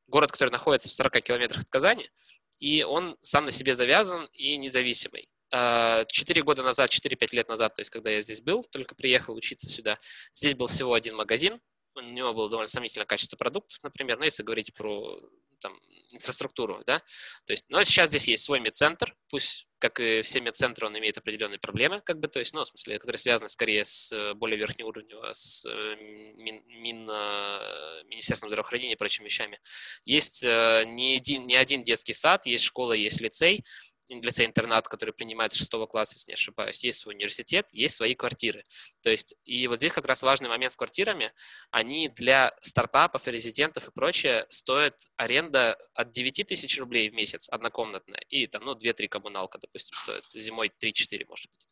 город, который находится в 40 километрах от Казани, и он сам на себе завязан и независимый. Э, четыре года назад, 4-5 лет назад, то есть когда я здесь был, только приехал учиться сюда, здесь был всего один магазин, у него было довольно сомнительное качество продуктов, например, но если говорить про там, инфраструктуру, да, то есть, но сейчас здесь есть свой медцентр, пусть, как и все медцентры, он имеет определенные проблемы, как бы, то есть, ну, в смысле, которые связаны скорее с э, более верхним уровнем, а с э, мин, мин, э, Министерством здравоохранения и прочими вещами. Есть не один, не один детский сад, есть школа, есть лицей, лицей-интернат, который принимает с 6 класса, если не ошибаюсь, есть свой университет, есть свои квартиры. То есть, и вот здесь как раз важный момент с квартирами, они для стартапов и резидентов и прочее стоят аренда от 9 тысяч рублей в месяц, однокомнатная, и там, ну, 2-3 коммуналка, допустим, стоит, зимой 3-4, может быть,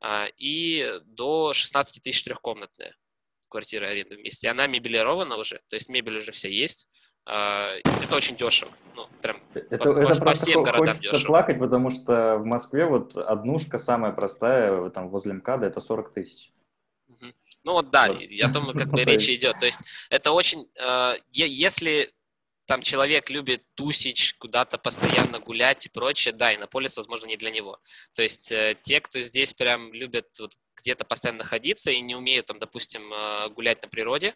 а, и до 16 тысяч трехкомнатная квартира аренды вместе. Она мебелирована уже, то есть мебель уже вся есть, это очень дешево. Ну, прям это, по, это по всем городам дешево. плакать, потому что в Москве вот однушка самая простая, там возле МКАДа, это 40 тысяч. Ну вот да, вот. я думаю, как бы речь идет. То есть это очень, э, если там человек любит тусить, куда-то постоянно гулять и прочее, да, Иннополис, возможно, не для него. То есть э, те, кто здесь прям любят вот где-то постоянно находиться и не умеют там, допустим, э, гулять на природе,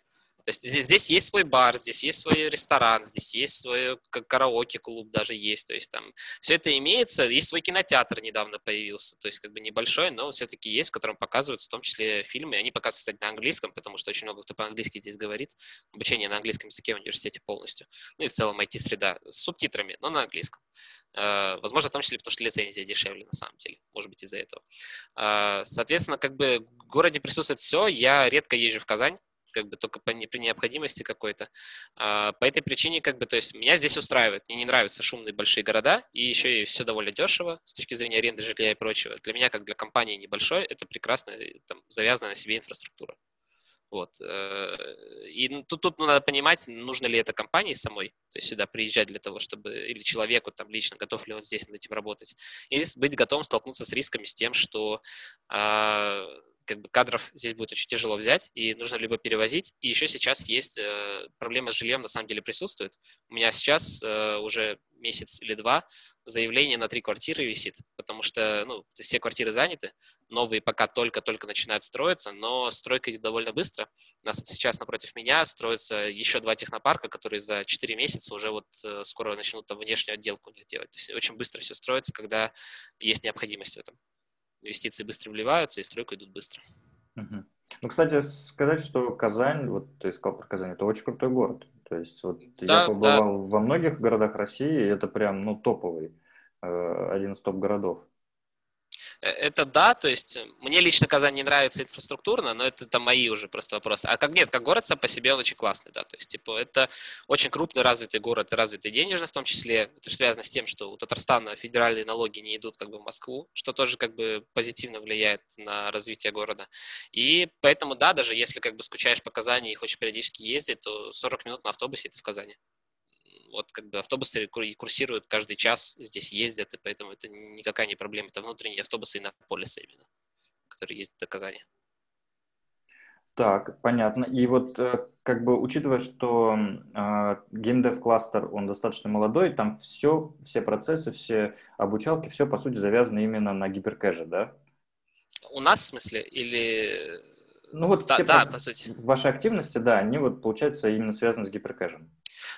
то есть здесь, здесь есть свой бар, здесь есть свой ресторан, здесь есть свой караоке-клуб даже есть. То есть там все это имеется. Есть свой кинотеатр недавно появился. То есть как бы небольшой, но все-таки есть, в котором показываются в том числе фильмы. Они показываются, кстати, на английском, потому что очень много кто по-английски здесь говорит. Обучение на английском языке в университете полностью. Ну и в целом IT-среда с субтитрами, но на английском. Э, возможно, в том числе потому, что лицензия дешевле на самом деле. Может быть, из-за этого. Э, соответственно, как бы в городе присутствует все. Я редко езжу в Казань как бы только по, при необходимости какой-то. А, по этой причине, как бы, то есть меня здесь устраивает. Мне не нравятся шумные большие города, и еще и все довольно дешево с точки зрения аренды жилья и прочего. Для меня, как для компании небольшой, это прекрасно там, завязана на себе инфраструктура. Вот. Э, и тут, тут надо понимать, нужно ли это компании самой, то есть сюда приезжать для того, чтобы, или человеку там лично, готов ли он здесь над этим работать, или быть готовым столкнуться с рисками, с тем, что а, как бы кадров здесь будет очень тяжело взять, и нужно либо перевозить. И еще сейчас есть э, проблема с жильем, на самом деле присутствует. У меня сейчас э, уже месяц или два заявление на три квартиры висит, потому что ну, все квартиры заняты, новые пока только-только начинают строиться, но стройка идет довольно быстро. У нас вот сейчас напротив меня строятся еще два технопарка, которые за 4 месяца уже вот э, скоро начнут там внешнюю отделку у них делать. То есть очень быстро все строится, когда есть необходимость в этом инвестиции быстро вливаются, и стройка идут быстро. Угу. Ну, кстати, сказать, что Казань, вот ты сказал про Казань, это очень крутой город. То есть вот да, я побывал да. во многих городах России, и это прям, ну, топовый, э, один из топ-городов. Э, это да, то есть э, мне лично Казань не нравится инфраструктурно, но это там мои уже просто вопросы. А как нет, как город сам по себе он очень классный, да, то есть типа это очень крупный развитый город, развитый денежно в том числе. Это же связано с тем, что у Татарстана федеральные налоги не идут как бы в Москву, что тоже как бы позитивно влияет на развитие города. И поэтому да, даже если как бы скучаешь по Казани и хочешь периодически ездить, то 40 минут на автобусе ты в Казани вот как бы автобусы курсируют каждый час, здесь ездят, и поэтому это никакая не проблема. Это внутренние автобусы Иннополиса именно, которые ездят до Казани. Так, понятно. И вот э, как бы учитывая, что э, геймдев кластер, он достаточно молодой, там все, все процессы, все обучалки, все по сути завязано именно на гиперкэше, да? У нас, в смысле, или... Ну вот да, все да, по, по сути. Ваши активности, да, они вот, получается, именно связаны с гиперкэшем.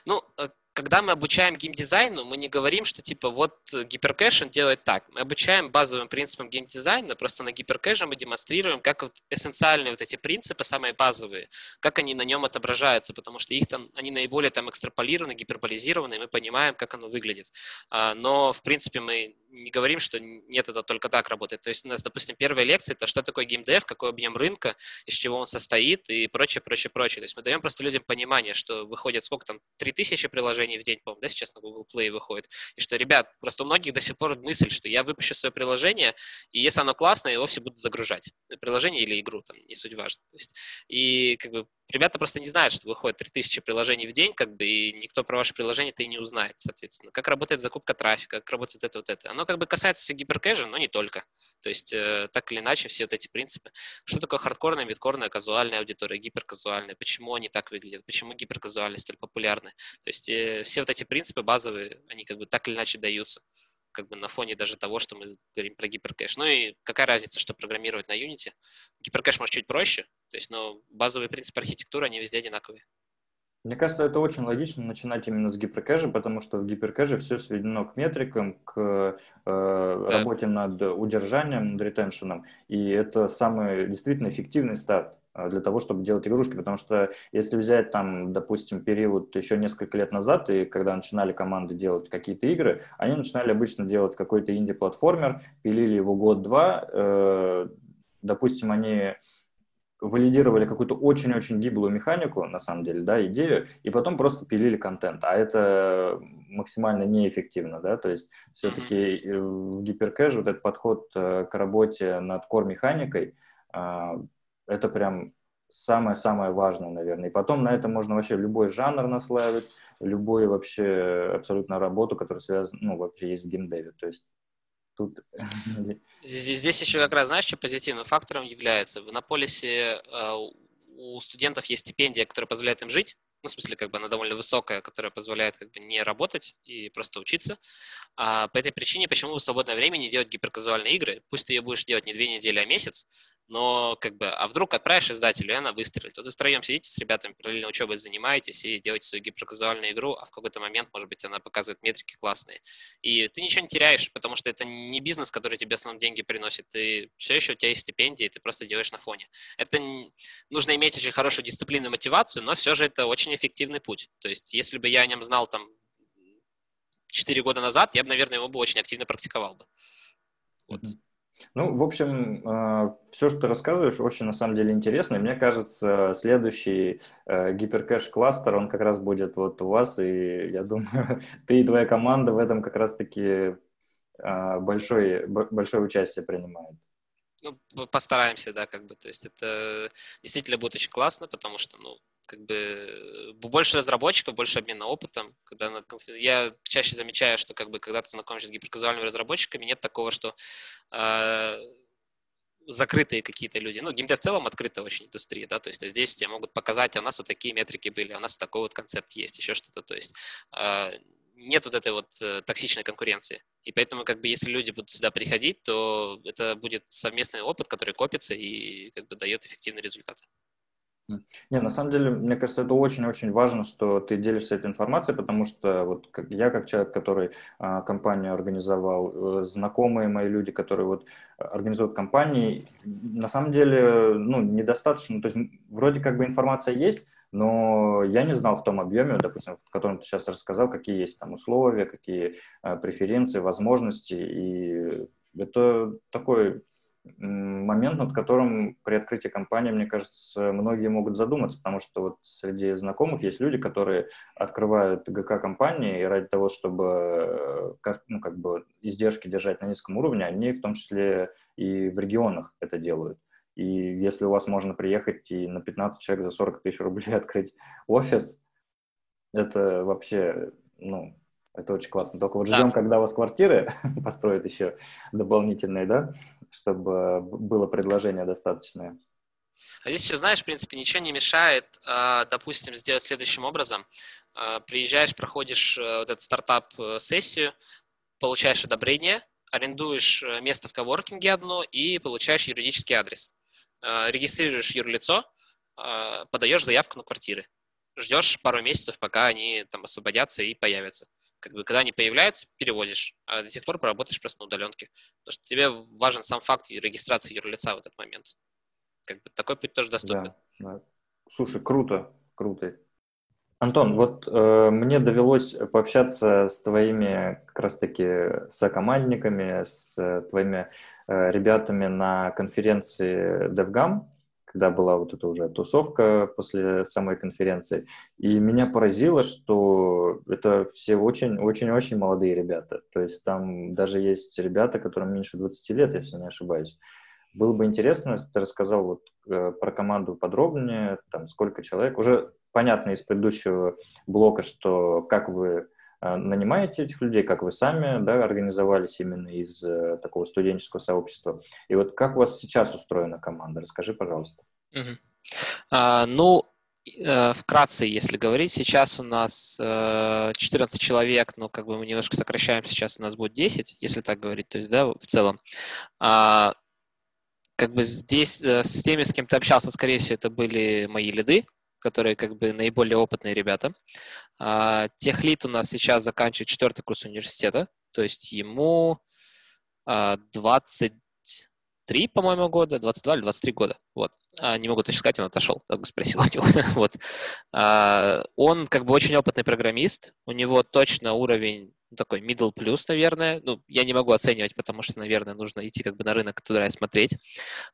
Ну, э, когда мы обучаем геймдизайну, мы не говорим, что типа вот гиперкэш он делает так. Мы обучаем базовым принципам геймдизайна, просто на гиперкэше мы демонстрируем, как вот эссенциальные вот эти принципы, самые базовые, как они на нем отображаются, потому что их там, они наиболее там экстраполированы, гиперболизированы, и мы понимаем, как оно выглядит. А, но, в принципе, мы не говорим, что нет, это только так работает. То есть у нас, допустим, первая лекция – это что такое геймдев, какой объем рынка, из чего он состоит и прочее, прочее, прочее. То есть мы даем просто людям понимание, что выходит сколько там, 3000 приложений в день, по-моему, да, сейчас на Google Play выходит, и что, ребят, просто у многих до сих пор мысль, что я выпущу свое приложение, и если оно классное, его все будут загружать. Приложение или игру, там, не суть важно. То есть, и как бы ребята просто не знают, что выходит 3000 приложений в день, как бы, и никто про ваше приложение-то и не узнает, соответственно. Как работает закупка трафика, как работает это, вот это. Оно как бы касается все гиперкэжа, но не только. То есть, э, так или иначе, все вот эти принципы. Что такое хардкорная, мидкорная, казуальная аудитория, гиперказуальная, почему они так выглядят, почему гиперказуальные столь популярны. То есть, э, все вот эти принципы базовые, они как бы так или иначе даются как бы на фоне даже того, что мы говорим про гиперкэш. Ну и какая разница, что программировать на Unity? Гиперкэш может чуть проще, то есть, но базовые принципы архитектуры, они везде одинаковые. Мне кажется, это очень логично начинать именно с гиперкэша, потому что в гиперкэше все сведено к метрикам, к э, да. работе над удержанием, над ретеншеном, и это самый действительно эффективный старт. А, для того, чтобы делать игрушки, потому что если взять там, допустим, период еще несколько лет назад, и когда начинали команды делать какие-то игры, они начинали обычно делать какой-то инди-платформер, пилили его год-два, э, допустим, они валидировали какую-то очень-очень гиблую механику, на самом деле, да, идею, и потом просто пилили контент, а это максимально неэффективно, да, то есть все-таки в гиперкэш вот этот подход э, к работе над core-механикой, а, это прям самое-самое важное, наверное. И потом на этом можно вообще любой жанр наслаивать, любую вообще абсолютно работу, которая связана, ну, вообще есть в геймдеве. То есть тут... Здесь, здесь еще как раз, знаешь, что позитивным фактором является? В Иннополисе э, у студентов есть стипендия, которая позволяет им жить, ну, в смысле, как бы она довольно высокая, которая позволяет как бы не работать и просто учиться. А по этой причине, почему в свободное время не делать гиперказуальные игры? Пусть ты ее будешь делать не две недели, а месяц, но как бы, а вдруг отправишь издателю, и она выстрелит. Вот вы втроем сидите с ребятами, параллельно учебой занимаетесь и делаете свою гиперказуальную игру, а в какой-то момент, может быть, она показывает метрики классные. И ты ничего не теряешь, потому что это не бизнес, который тебе основном деньги приносит. Ты все еще у тебя есть стипендии, ты просто делаешь на фоне. Это нужно иметь очень хорошую дисциплину и мотивацию, но все же это очень эффективный путь. То есть, если бы я о нем знал там 4 года назад, я бы, наверное, его бы очень активно практиковал бы. Вот. Mm-hmm. Ну, в общем, э, все, что рассказываешь, очень на самом деле интересно. И мне кажется, следующий э, гиперкэш-кластер, он как раз будет вот у вас, и я думаю, ты и твоя команда в этом как раз-таки э, большое, большое участие принимает. Ну, постараемся, да, как бы, то есть это действительно будет очень классно, потому что, ну, как бы больше разработчиков, больше обмена опытом. Когда на, я чаще замечаю, что как бы когда ты знакомишься с гиперказуальными разработчиками, нет такого, что э, закрытые какие-то люди. Ну, геймдев в целом открытая очень индустрия, да, то есть здесь тебе могут показать, а у нас вот такие метрики были, а у нас такой вот концепт есть, еще что-то, то есть э, нет вот этой вот э, токсичной конкуренции. И поэтому, как бы, если люди будут сюда приходить, то это будет совместный опыт, который копится и как бы дает эффективные результаты. Не, на самом деле, мне кажется, это очень-очень важно, что ты делишься этой информацией, потому что вот как, я как человек, который а, компанию организовал, э, знакомые мои люди, которые вот организуют компании, на самом деле, ну, недостаточно, то есть вроде как бы информация есть, но я не знал в том объеме, допустим, в котором ты сейчас рассказал, какие есть там условия, какие а, преференции, возможности, и это такой момент, над которым при открытии компании, мне кажется, многие могут задуматься, потому что вот среди знакомых есть люди, которые открывают ГК-компании и ради того, чтобы э, как, ну, как бы издержки держать на низком уровне, они в том числе и в регионах это делают. И если у вас можно приехать и на 15 человек за 40 тысяч рублей открыть офис, это вообще, ну, это очень классно. Только вот ждем, да. когда у вас квартиры построят еще дополнительные, да, чтобы было предложение достаточное. А здесь еще, знаешь, в принципе, ничего не мешает, а, допустим, сделать следующим образом. А, приезжаешь, проходишь э, вот эту стартап-сессию, получаешь одобрение, арендуешь э, место в коворкинге одно и получаешь юридический адрес. А, регистрируешь юрлицо, подаешь заявку на квартиры. Ждешь пару месяцев, пока они там освободятся и появятся как бы, когда они появляются, перевозишь, а до тех пор поработаешь просто на удаленке. Потому что тебе важен сам факт регистрации юрлица в этот момент. Как бы такой путь тоже доступен. Да, да. Слушай, круто, круто. Антон, вот э, мне довелось пообщаться с твоими как раз-таки сокомандниками, с э, твоими э, ребятами на конференции DevGam когда была вот эта уже тусовка после самой конференции. И меня поразило, что это все очень-очень-очень молодые ребята. То есть там даже есть ребята, которым меньше 20 лет, если не ошибаюсь. Было бы интересно, если ты рассказал вот э, про команду подробнее, там сколько человек. Уже понятно из предыдущего блока, что как вы нанимаете этих людей, как вы сами да, организовались именно из э, такого студенческого сообщества. И вот как у вас сейчас устроена команда? Расскажи, пожалуйста. А, ну, э, вкратце, если говорить, сейчас у нас 14 человек, но как бы мы немножко сокращаем, сейчас у нас будет 10, если так говорить, то есть, да, в целом. А, как бы здесь с теми, с кем ты общался, скорее всего, это были мои лиды, которые как бы наиболее опытные ребята. А, техлит у нас сейчас заканчивает четвертый курс университета, то есть ему а, 23, по-моему, года, 22 или 23 года. Вот. А, не могу точно сказать, он отошел, так бы спросил у него. вот. а, он как бы очень опытный программист, у него точно уровень такой middle plus, наверное. Ну, я не могу оценивать, потому что, наверное, нужно идти как бы на рынок туда и смотреть.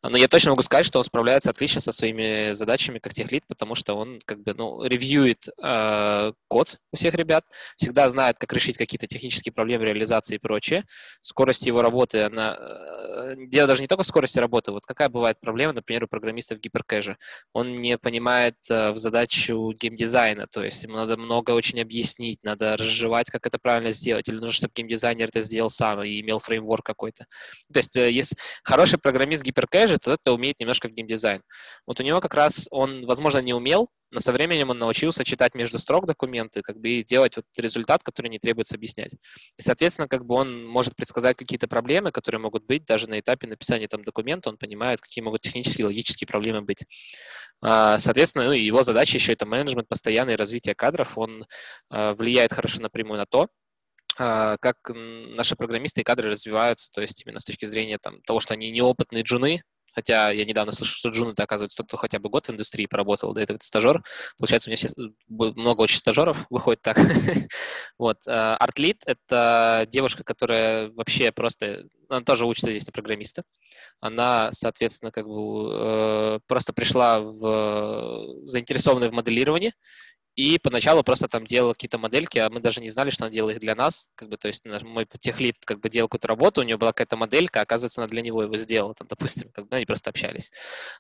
Но я точно могу сказать, что он справляется отлично со своими задачами как техлит, потому что он как бы, ну, ревьюет э, код у всех ребят, всегда знает, как решить какие-то технические проблемы реализации и прочее. Скорость его работы, она... Э, дело даже не только в скорости работы. Вот какая бывает проблема, например, у программистов в гиперкэже? Он не понимает э, в задачу геймдизайна, то есть ему надо много очень объяснить, надо разжевать, как это правильно сделать, сделать, или нужно, чтобы геймдизайнер это сделал сам и имел фреймворк какой-то. То есть, э, если хороший программист гиперкэжа, то это умеет немножко геймдизайн. Вот у него как раз он, возможно, не умел, но со временем он научился читать между строк документы, как бы и делать вот результат, который не требуется объяснять. И, соответственно, как бы он может предсказать какие-то проблемы, которые могут быть даже на этапе написания там документа, он понимает, какие могут технические логические проблемы быть. А, соответственно, ну, его задача еще это менеджмент, постоянное развитие кадров, он а, влияет хорошо напрямую на то, как наши программисты и кадры развиваются, то есть именно с точки зрения там, того, что они неопытные джуны, хотя я недавно слышал, что джун это, оказывается, тот, кто хотя бы год в индустрии поработал, этого это стажер. Получается, у меня сейчас много очень стажеров выходит так. вот. Артлит — это девушка, которая вообще просто... Она тоже учится здесь на программиста. Она, соответственно, как бы э, просто пришла в заинтересованная в моделировании и поначалу просто там делал какие-то модельки, а мы даже не знали, что она делает их для нас. Как бы, то есть наш, мой техлит как бы делал какую-то работу, у нее была какая-то моделька, оказывается, она для него его сделала. Там, допустим, как бы они просто общались.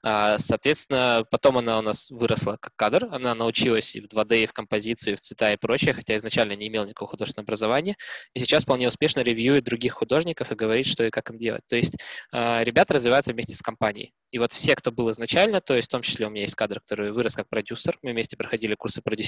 А, соответственно, потом она у нас выросла как кадр. Она научилась и в 2D, и в композицию, и в цвета, и прочее, хотя изначально не имела никакого художественного образования. И сейчас вполне успешно ревьюет других художников и говорит, что и как им делать. То есть а, ребята развиваются вместе с компанией. И вот все, кто был изначально, то есть в том числе у меня есть кадр, который вырос как продюсер, мы вместе проходили курсы продюсирования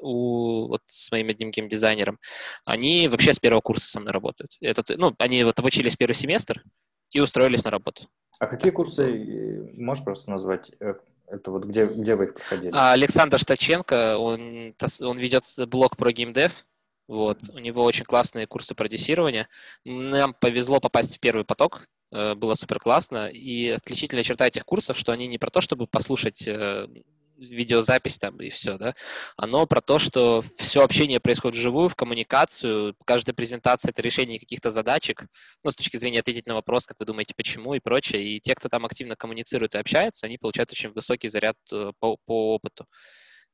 у, вот с моим одним геймдизайнером, они вообще с первого курса со мной работают. Это, ну, они вот обучились первый семестр и устроились на работу. А какие курсы, э, можешь просто назвать? Э, это вот где, где вы их проходили? А, Александр Штаченко, он, он ведет блог про геймдев, вот. У него очень классные курсы продюсирования. Нам повезло попасть в первый поток, Э, было супер классно. И отличительная черта этих курсов, что они не про то, чтобы послушать видеозапись там и все, да, оно про то, что все общение происходит вживую, в коммуникацию, каждая презентация — это решение каких-то задачек, ну, с точки зрения ответить на вопрос, как вы думаете, почему и прочее, и те, кто там активно коммуницирует и общается, они получают очень высокий заряд э, по, по опыту.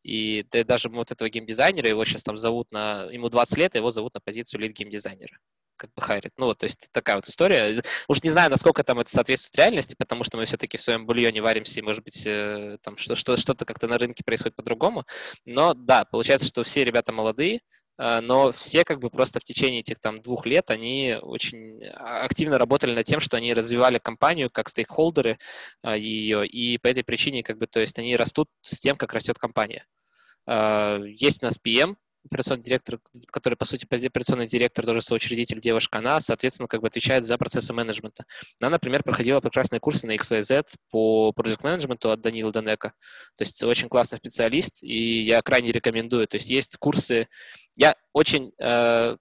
И даже вот этого геймдизайнера, его сейчас там зовут на... Ему 20 лет, а его зовут на позицию лид-геймдизайнера как бы хайрит. Ну, вот, то есть такая вот история. Уж не знаю, насколько там это соответствует реальности, потому что мы все-таки в своем бульоне варимся, и, может быть, э, там что, что, что-то как-то на рынке происходит по-другому. Но да, получается, что все ребята молодые, э, но все как бы просто в течение этих там двух лет они очень активно работали над тем, что они развивали компанию как стейкхолдеры э, ее, и по этой причине как бы, то есть они растут с тем, как растет компания. Есть у нас PM, операционный директор, который, по сути, операционный директор, тоже соучредитель девушка, она, соответственно, как бы отвечает за процессы менеджмента. Она, например, проходила прекрасные курсы на XYZ по проект менеджменту от Данила Данека. То есть очень классный специалист, и я крайне рекомендую. То есть есть курсы... Я очень э,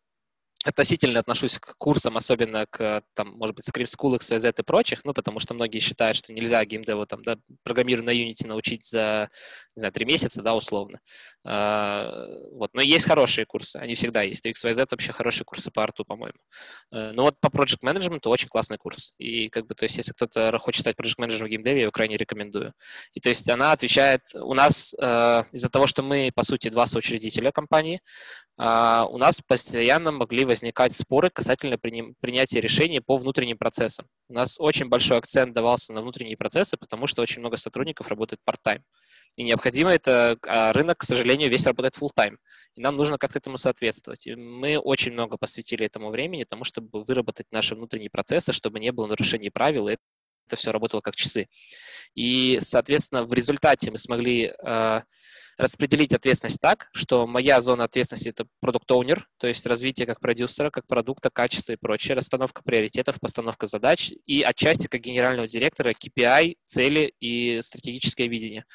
относительно отношусь к курсам, особенно к, там, может быть, Scream School, XYZ и прочих, ну, потому что многие считают, что нельзя геймдеву, там, да, программирую на Unity научить за, не знаю, три месяца, да, условно. А, вот, но есть хорошие курсы, они всегда есть. У XYZ вообще хорошие курсы по арту, по-моему. А, но вот по Project Management очень классный курс. И, как бы, то есть, если кто-то хочет стать Project Manager в геймдеве, я его крайне рекомендую. И, то есть, она отвечает, у нас э, из-за того, что мы, по сути, два соучредителя компании, у нас постоянно могли возникать споры касательно принятия решений по внутренним процессам. У нас очень большой акцент давался на внутренние процессы, потому что очень много сотрудников работает part-time. И необходимо это, а рынок, к сожалению, весь работает full-time. И нам нужно как-то этому соответствовать. И мы очень много посвятили этому времени, тому, чтобы выработать наши внутренние процессы, чтобы не было нарушений правил, это все работало как часы. И, соответственно, в результате мы смогли а, распределить ответственность так, что моя зона ответственности — это продукт оунер то есть развитие как продюсера, как продукта, качество и прочее, расстановка приоритетов, постановка задач и отчасти как генерального директора KPI, цели и стратегическое видение.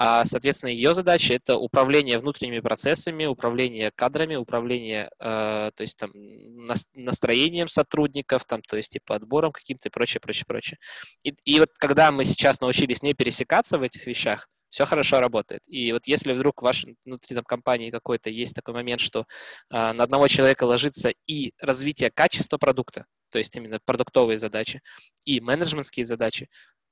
А, соответственно, ее задача это управление внутренними процессами, управление кадрами, управление, э, то есть там настроением сотрудников, там, то есть типа отбором каким-то и прочее, прочее, прочее. И, и вот когда мы сейчас научились не пересекаться в этих вещах, все хорошо работает. И вот если вдруг в вашей внутри там, компании какой-то есть такой момент, что э, на одного человека ложится и развитие качества продукта, то есть именно продуктовые задачи, и менеджментские задачи,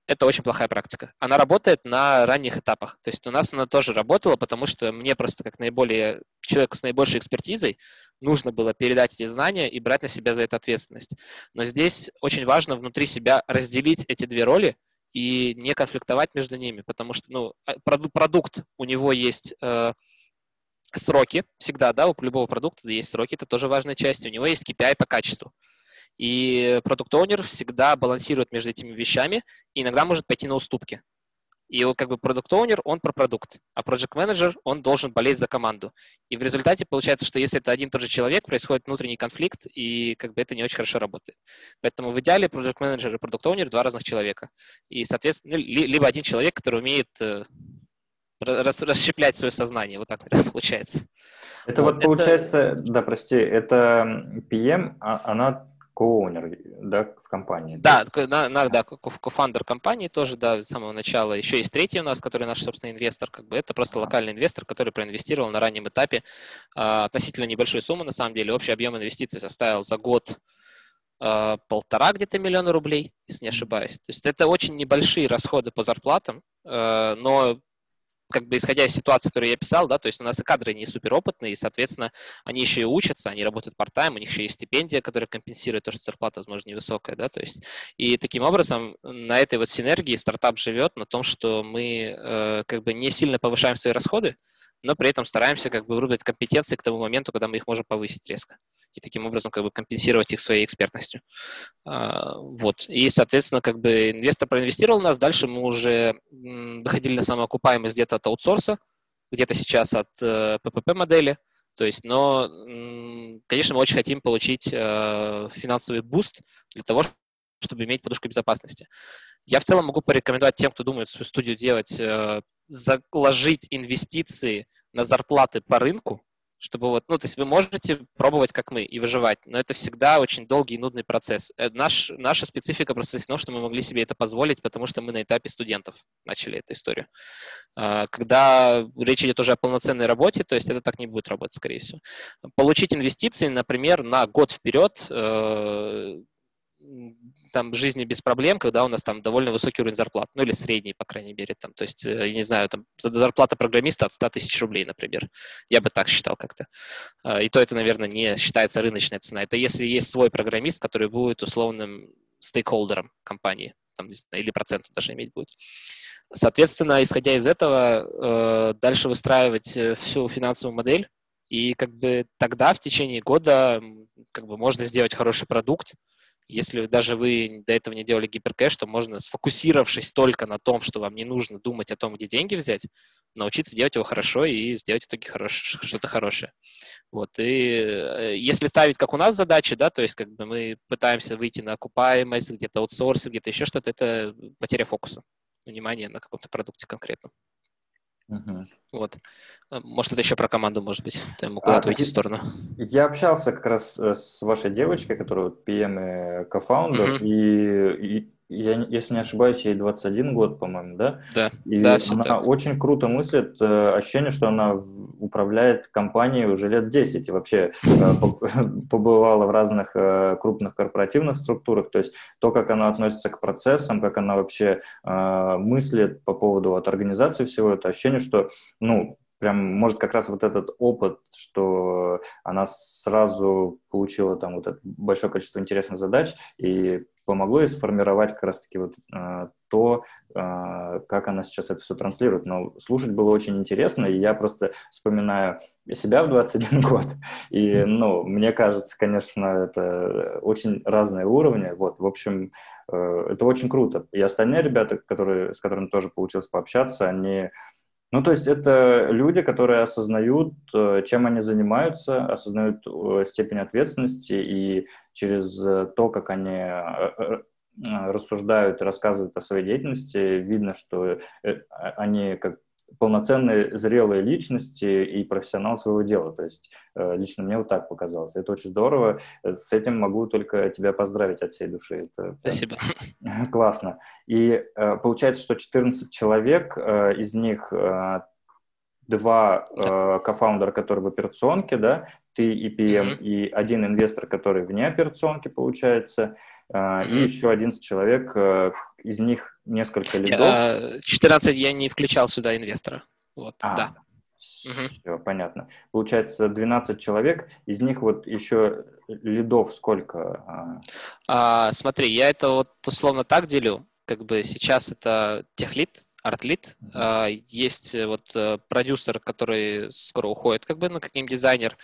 это очень плохая практика. Она работает на ранних этапах. То есть у нас она тоже работала, потому что мне просто как наиболее человеку с наибольшей экспертизой нужно было передать эти знания и брать на себя за это ответственность. Но здесь очень важно внутри себя разделить эти две роли и не конфликтовать между ними, потому что ну, а, продукт, у него есть э, сроки всегда, да, у любого продукта есть сроки, это тоже важная часть, у него есть KPI по качеству. И продукт-оунер всегда балансирует между этими вещами и иногда может пойти на уступки. И как бы продукт оунер он про продукт, а project менеджер он должен болеть за команду. И в результате получается, что если это один и тот же человек, происходит внутренний конфликт, и как бы это не очень хорошо работает. Поэтому в идеале project менеджер и продукт оунер два разных человека. И, соответственно, либо один человек, который умеет э, расщеплять свое сознание. Вот так, наверное, получается. Это вот, вот получается, это... да, прости, это PM, а она коунер, да, в компании. Да, да, да, да кофандер компании тоже, да, с самого начала. Еще есть третий у нас, который наш, собственно, инвестор, как бы это просто локальный инвестор, который проинвестировал на раннем этапе э, относительно небольшую сумму, на самом деле. Общий объем инвестиций составил за год э, полтора где-то миллиона рублей, если не ошибаюсь. То есть это очень небольшие расходы по зарплатам, э, но как бы исходя из ситуации, которую я писал, да, то есть у нас и кадры не суперопытные, и, соответственно, они еще и учатся, они работают part-time, у них еще есть стипендия, которая компенсирует то, что зарплата, возможно, невысокая, да, то есть. И таким образом на этой вот синергии стартап живет на том, что мы э, как бы не сильно повышаем свои расходы, но при этом стараемся как бы вырубить компетенции к тому моменту, когда мы их можем повысить резко и таким образом как бы компенсировать их своей экспертностью. А, вот. И, соответственно, как бы инвестор проинвестировал нас, дальше мы уже выходили на самоокупаемость где-то от аутсорса, где-то сейчас от PPP-модели, э, то есть, но, конечно, мы очень хотим получить э, финансовый boost для того, чтобы иметь подушку безопасности. Я в целом могу порекомендовать тем, кто думает свою студию делать, э, заложить инвестиции на зарплаты по рынку, чтобы вот, ну, то есть вы можете пробовать, как мы, и выживать, но это всегда очень долгий и нудный процесс. Э, наш, наша специфика просто в том, что мы могли себе это позволить, потому что мы на этапе студентов начали эту историю. А, когда речь идет уже о полноценной работе, то есть это так не будет работать, скорее всего. Получить инвестиции, например, на год вперед э, там жизни без проблем, когда у нас там довольно высокий уровень зарплат, ну или средний, по крайней мере, там, то есть, э, я не знаю, там зарплата программиста от 100 тысяч рублей, например, я бы так считал как-то. А, и то это, наверное, не считается рыночная цена. Это если есть свой программист, который будет условным стейкхолдером компании, там, или процент даже иметь будет. Соответственно, исходя из этого, э, дальше выстраивать э, всю финансовую модель, и как бы тогда в течение года как бы можно сделать хороший продукт, если даже вы до этого не делали гиперкэш, то можно, сфокусировавшись только на том, что вам не нужно думать о том, где деньги взять, научиться делать его хорошо и сделать в итоге хорош, что-то хорошее. Вот. И э, если ставить, как у нас задачи, да, то есть как бы мы пытаемся выйти на окупаемость, где-то аутсорсинг, где-то еще что-то, это потеря фокуса, внимания на каком-то продукте конкретном. Угу. Вот. А, может, это еще про команду, может быть, ты куда-то а, уйти в сторону. Я общался как раз э, с вашей девочкой, которая PM и кофаундер, угу. и, и я, если не ошибаюсь, ей 21 год, по-моему, да? Да, и да, она так. очень круто мыслит, э, ощущение, что она управляет компанией уже лет 10 и вообще э, побывала в разных э, крупных корпоративных структурах, то есть то, как она относится к процессам, как она вообще мыслит по поводу вот, организации всего, это ощущение, что, ну, прям, может, как раз вот этот опыт, что она сразу получила там вот это большое количество интересных задач и помогло ей сформировать как раз-таки вот э, то, э, как она сейчас это все транслирует. Но слушать было очень интересно, и я просто вспоминаю себя в 21 год, и, ну, мне кажется, конечно, это очень разные уровни, вот, в общем, э, это очень круто. И остальные ребята, которые, с которыми тоже получилось пообщаться, они ну, то есть это люди, которые осознают, э, чем они занимаются, осознают э, степень ответственности, и через э, то, как они рассуждают рассказывают о своей деятельности, видно, что они как полноценные зрелые личности и профессионал своего дела. То есть э, лично мне вот так показалось. Это очень здорово. С этим могу только тебя поздравить от всей души. Это Спасибо. Классно. И э, получается, что 14 человек, э, из них два да. кофаундера, которые в операционке, да, ты и PM, mm-hmm. и один инвестор, который вне операционки, получается, mm-hmm. и еще 11 человек, из них несколько лидов. 14 я не включал сюда инвестора. Вот, а, да. Все, понятно. Получается 12 человек, из них вот еще лидов сколько? А? а, смотри, я это вот условно так делю, как бы сейчас это техлит, артлит, mm-hmm. есть вот э, продюсер, который скоро уходит, как бы, ну, каким дизайнер,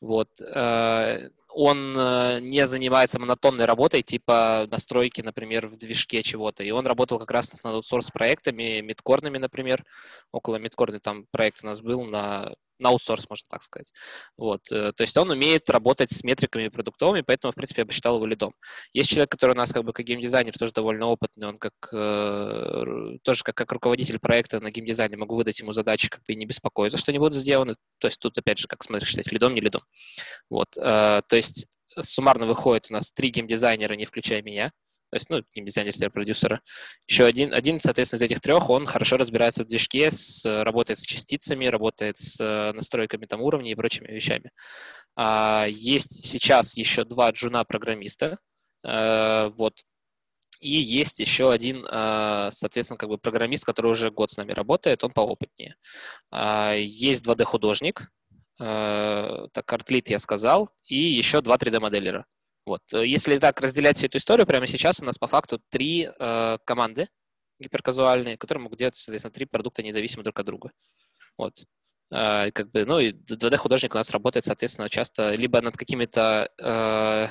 вот, э, он э, не занимается монотонной работой, типа настройки, например, в движке чего-то. И он работал как раз над аутсорс-проектами, мидкорными, например. Около мидкорны там проект у нас был на на аутсорс, можно так сказать. Вот. Э, то есть он умеет работать с метриками продуктовыми, поэтому, в принципе, я бы считал его лидом. Есть человек, который у нас как бы как геймдизайнер, тоже довольно опытный, он как э, тоже как, как руководитель проекта на геймдизайне могу выдать ему задачи, как бы и не беспокоиться, что они будут сделаны. То есть тут, опять же, как смотришь, считать, лидом, не лидом. Вот. Э, то есть суммарно выходит у нас три геймдизайнера, не включая меня то есть, ну, дизайнер продюсера. Еще один, один, соответственно, из этих трех, он хорошо разбирается в движке, с, работает с частицами, работает с э, настройками там уровней и прочими вещами. А, есть сейчас еще два джуна-программиста, а, вот, и есть еще один, а, соответственно, как бы программист, который уже год с нами работает, он поопытнее. А, есть 2D-художник, так, артлит я сказал, и еще два 3D-моделлера. Вот. Э, если так разделять всю эту историю, прямо сейчас у нас по факту три э, команды гиперказуальные, которые могут делать, соответственно, три продукта независимо друг от друга. Вот. Э, как бы, ну и 2D-художник у нас работает, соответственно, часто либо над какими-то, э,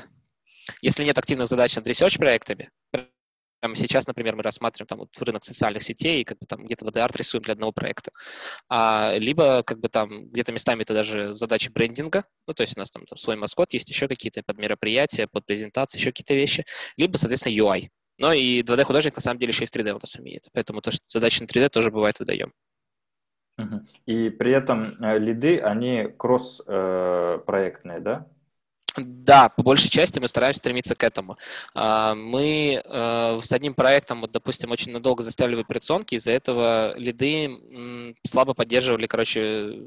если нет активных задач над research-проектами, Прямо сейчас, например, мы рассматриваем там вот рынок социальных сетей как бы там где-то VD-арт рисуем для одного проекта. А, либо как бы там где-то местами это даже задачи брендинга, ну то есть у нас там, там свой маскот, есть еще какие-то под мероприятия, под презентации, еще какие-то вещи, либо, соответственно, UI. Но и 2D-художник на самом деле еще и в 3D у нас умеет, поэтому то, что задачи на 3D тоже бывает выдаем. И при этом э, лиды, они кросс-проектные, э, да? Да, по большей части мы стараемся стремиться к этому. А, мы э, с одним проектом, вот, допустим, очень надолго заставили в операционке, из-за этого лиды слабо поддерживали, короче,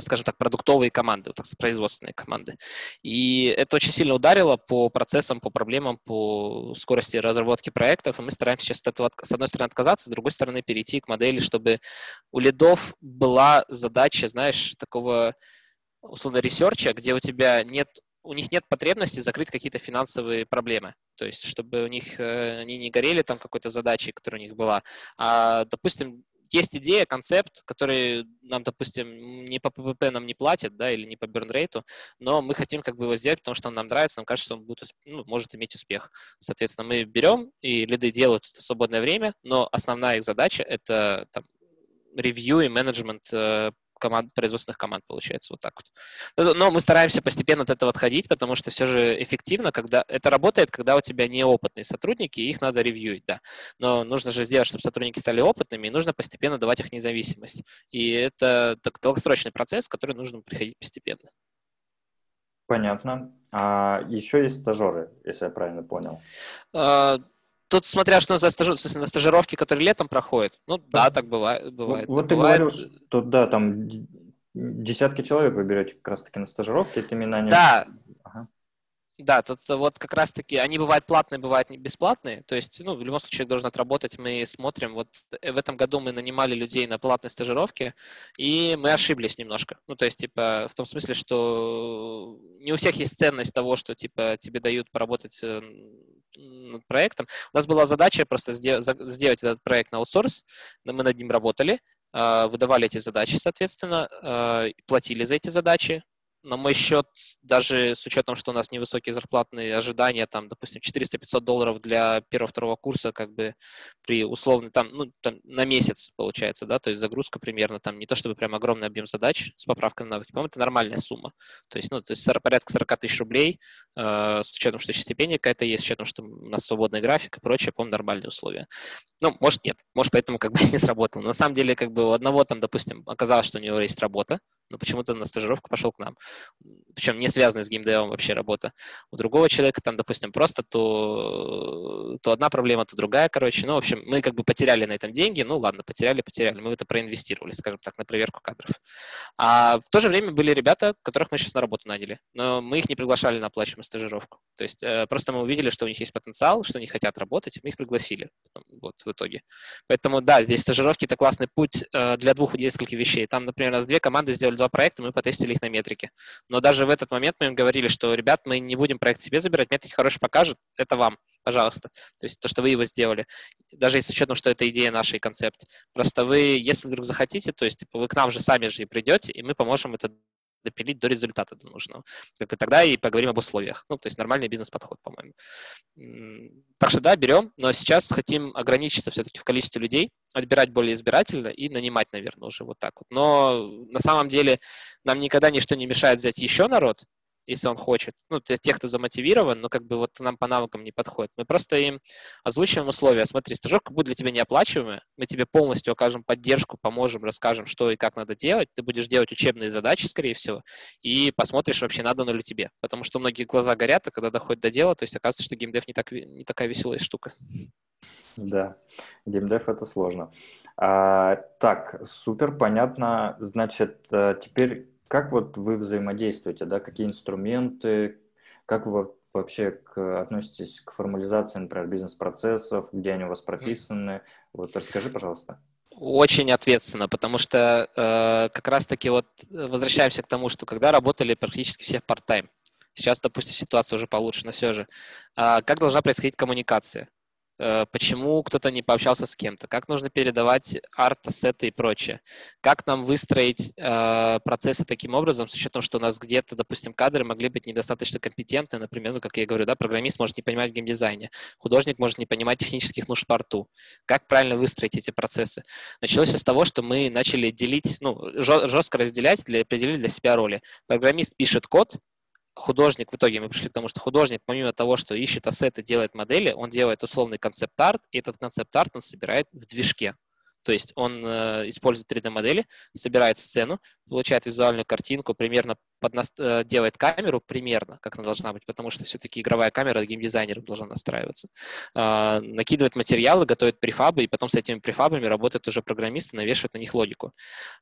скажем так, продуктовые команды, вот так, производственные команды. И это очень сильно ударило по процессам, по проблемам, по скорости разработки проектов, и мы стараемся сейчас от этого, с одной стороны, отказаться, с другой стороны, перейти к модели, чтобы у лидов была задача, знаешь, такого условно research -а, где у тебя нет, у них нет потребности закрыть какие-то финансовые проблемы. То есть, чтобы у них э, они не горели там какой-то задачей, которая у них была. А, допустим, есть идея, концепт, который нам, допустим, не по ППП нам не платит, да, или не по burn rate -у, но мы хотим как бы его сделать, потому что он нам нравится, нам кажется, что он будет, ну, может иметь успех. Соответственно, мы берем, и лиды делают это в свободное время, но основная их задача — это там, ревью и менеджмент э, команд, производственных команд, получается, вот так вот. Но мы стараемся постепенно от этого отходить, потому что все же эффективно, когда это работает, когда у тебя неопытные сотрудники, их надо ревьюить, да. Но нужно же сделать, чтобы сотрудники стали опытными, и нужно постепенно давать их независимость. И это долгосрочный процесс, который нужно приходить постепенно. Понятно. А еще есть стажеры, если я правильно понял. Тут смотря что за стажи... на стажировки, которые летом проходят. Ну да, так бывает. бывает. Вот, вот ты бывает... говорил, что да, там десятки человек вы берете как раз-таки на стажировки, это именно они... Да, ага. Да, тут вот как раз-таки они бывают платные, бывают бесплатные. То есть, ну, в любом случае, должен отработать. Мы смотрим. Вот в этом году мы нанимали людей на платной стажировке, и мы ошиблись немножко. Ну, то есть, типа, в том смысле, что не у всех есть ценность того, что, типа, тебе дают поработать э, над проектом. У нас была задача просто сделать этот проект на аутсорс, мы над ним работали, а, выдавали эти задачи, соответственно, а, платили за эти задачи, на мой счет, даже с учетом, что у нас невысокие зарплатные ожидания, там, допустим, 400-500 долларов для первого-второго курса, как бы при условно, там, ну, там, на месяц получается, да, то есть загрузка примерно, там, не то чтобы прям огромный объем задач с поправкой на навыки, по-моему, это нормальная сумма. То есть, ну, то есть порядка 40 тысяч рублей, э, с учетом, что еще стипендия какая-то есть, с учетом, что у нас свободный график и прочее, по-моему, нормальные условия. Ну, может, нет, может, поэтому как бы не сработало. Но на самом деле, как бы у одного там, допустим, оказалось, что у него есть работа, но почему-то на стажировку пошел к нам. Причем не связанная с геймдевом вообще работа. У другого человека там, допустим, просто то, то одна проблема, то другая, короче. Ну, в общем, мы как бы потеряли на этом деньги. Ну, ладно, потеряли, потеряли. Мы это проинвестировали, скажем так, на проверку кадров. А в то же время были ребята, которых мы сейчас на работу наняли. Но мы их не приглашали на оплачиваемую стажировку. То есть э, просто мы увидели, что у них есть потенциал, что они хотят работать, и мы их пригласили вот в итоге. Поэтому, да, здесь стажировки – это классный путь э, для двух нескольких вещей. Там, например, у нас две команды сделали два проекта, мы потестили их на метрике. Но даже в этот момент мы им говорили, что, ребят, мы не будем проект себе забирать, метрики хорошие покажут, это вам, пожалуйста. То есть то, что вы его сделали. Даже с учетом, что это идея нашей концепт. Просто вы, если вдруг захотите, то есть типа, вы к нам же сами же и придете, и мы поможем это допилить до результата до нужного. Только тогда и поговорим об условиях. Ну, то есть нормальный бизнес-подход, по-моему. Так что да, берем, но сейчас хотим ограничиться все-таки в количестве людей, отбирать более избирательно и нанимать, наверное, уже вот так вот. Но на самом деле нам никогда ничто не мешает взять еще народ, если он хочет. Ну, тех, кто замотивирован, но как бы вот нам по навыкам не подходит. Мы просто им озвучиваем условия. Смотри, стажерка будет для тебя неоплачиваемая, мы тебе полностью окажем поддержку, поможем, расскажем, что и как надо делать. Ты будешь делать учебные задачи, скорее всего, и посмотришь, вообще надо ли тебе. Потому что многие глаза горят, а когда доходит до дела, то есть оказывается, что геймдев не, так, не такая веселая штука. Да, геймдев это сложно. А, так, супер, понятно. Значит, э, теперь как вот вы взаимодействуете, да, какие инструменты, как вы вообще к, относитесь к формализации, например, бизнес-процессов, где они у вас прописаны? Вот расскажи, пожалуйста. Очень ответственно, потому что э, как раз-таки вот возвращаемся к тому, что когда работали практически все в part-time, сейчас, допустим, ситуация уже получше, но все же, э, как должна происходить коммуникация? Э, почему кто-то не пообщался с кем-то, как нужно передавать арт-ассеты и прочее, как нам выстроить э, процессы таким образом, с учетом, что у нас где-то, допустим, кадры могли быть недостаточно компетентны, например, ну, как я говорю, да, программист может не понимать в геймдизайне, художник может не понимать технических нужд по арту. Как правильно выстроить эти процессы? Началось с того, что мы начали делить, ну, жестко разделять, для, определили для себя роли. Программист пишет код, художник, в итоге мы пришли к тому, что художник, помимо того, что ищет ассеты, делает модели, он делает условный концепт-арт, и этот концепт-арт он собирает в движке. То есть он э, использует 3D-модели, собирает сцену, получает визуальную картинку, примерно поднас... Э, делает камеру примерно, как она должна быть, потому что все-таки игровая камера геймдизайнером должна настраиваться. Э, накидывает материалы, готовит префабы, и потом с этими префабами работают уже программисты, навешивают на них логику.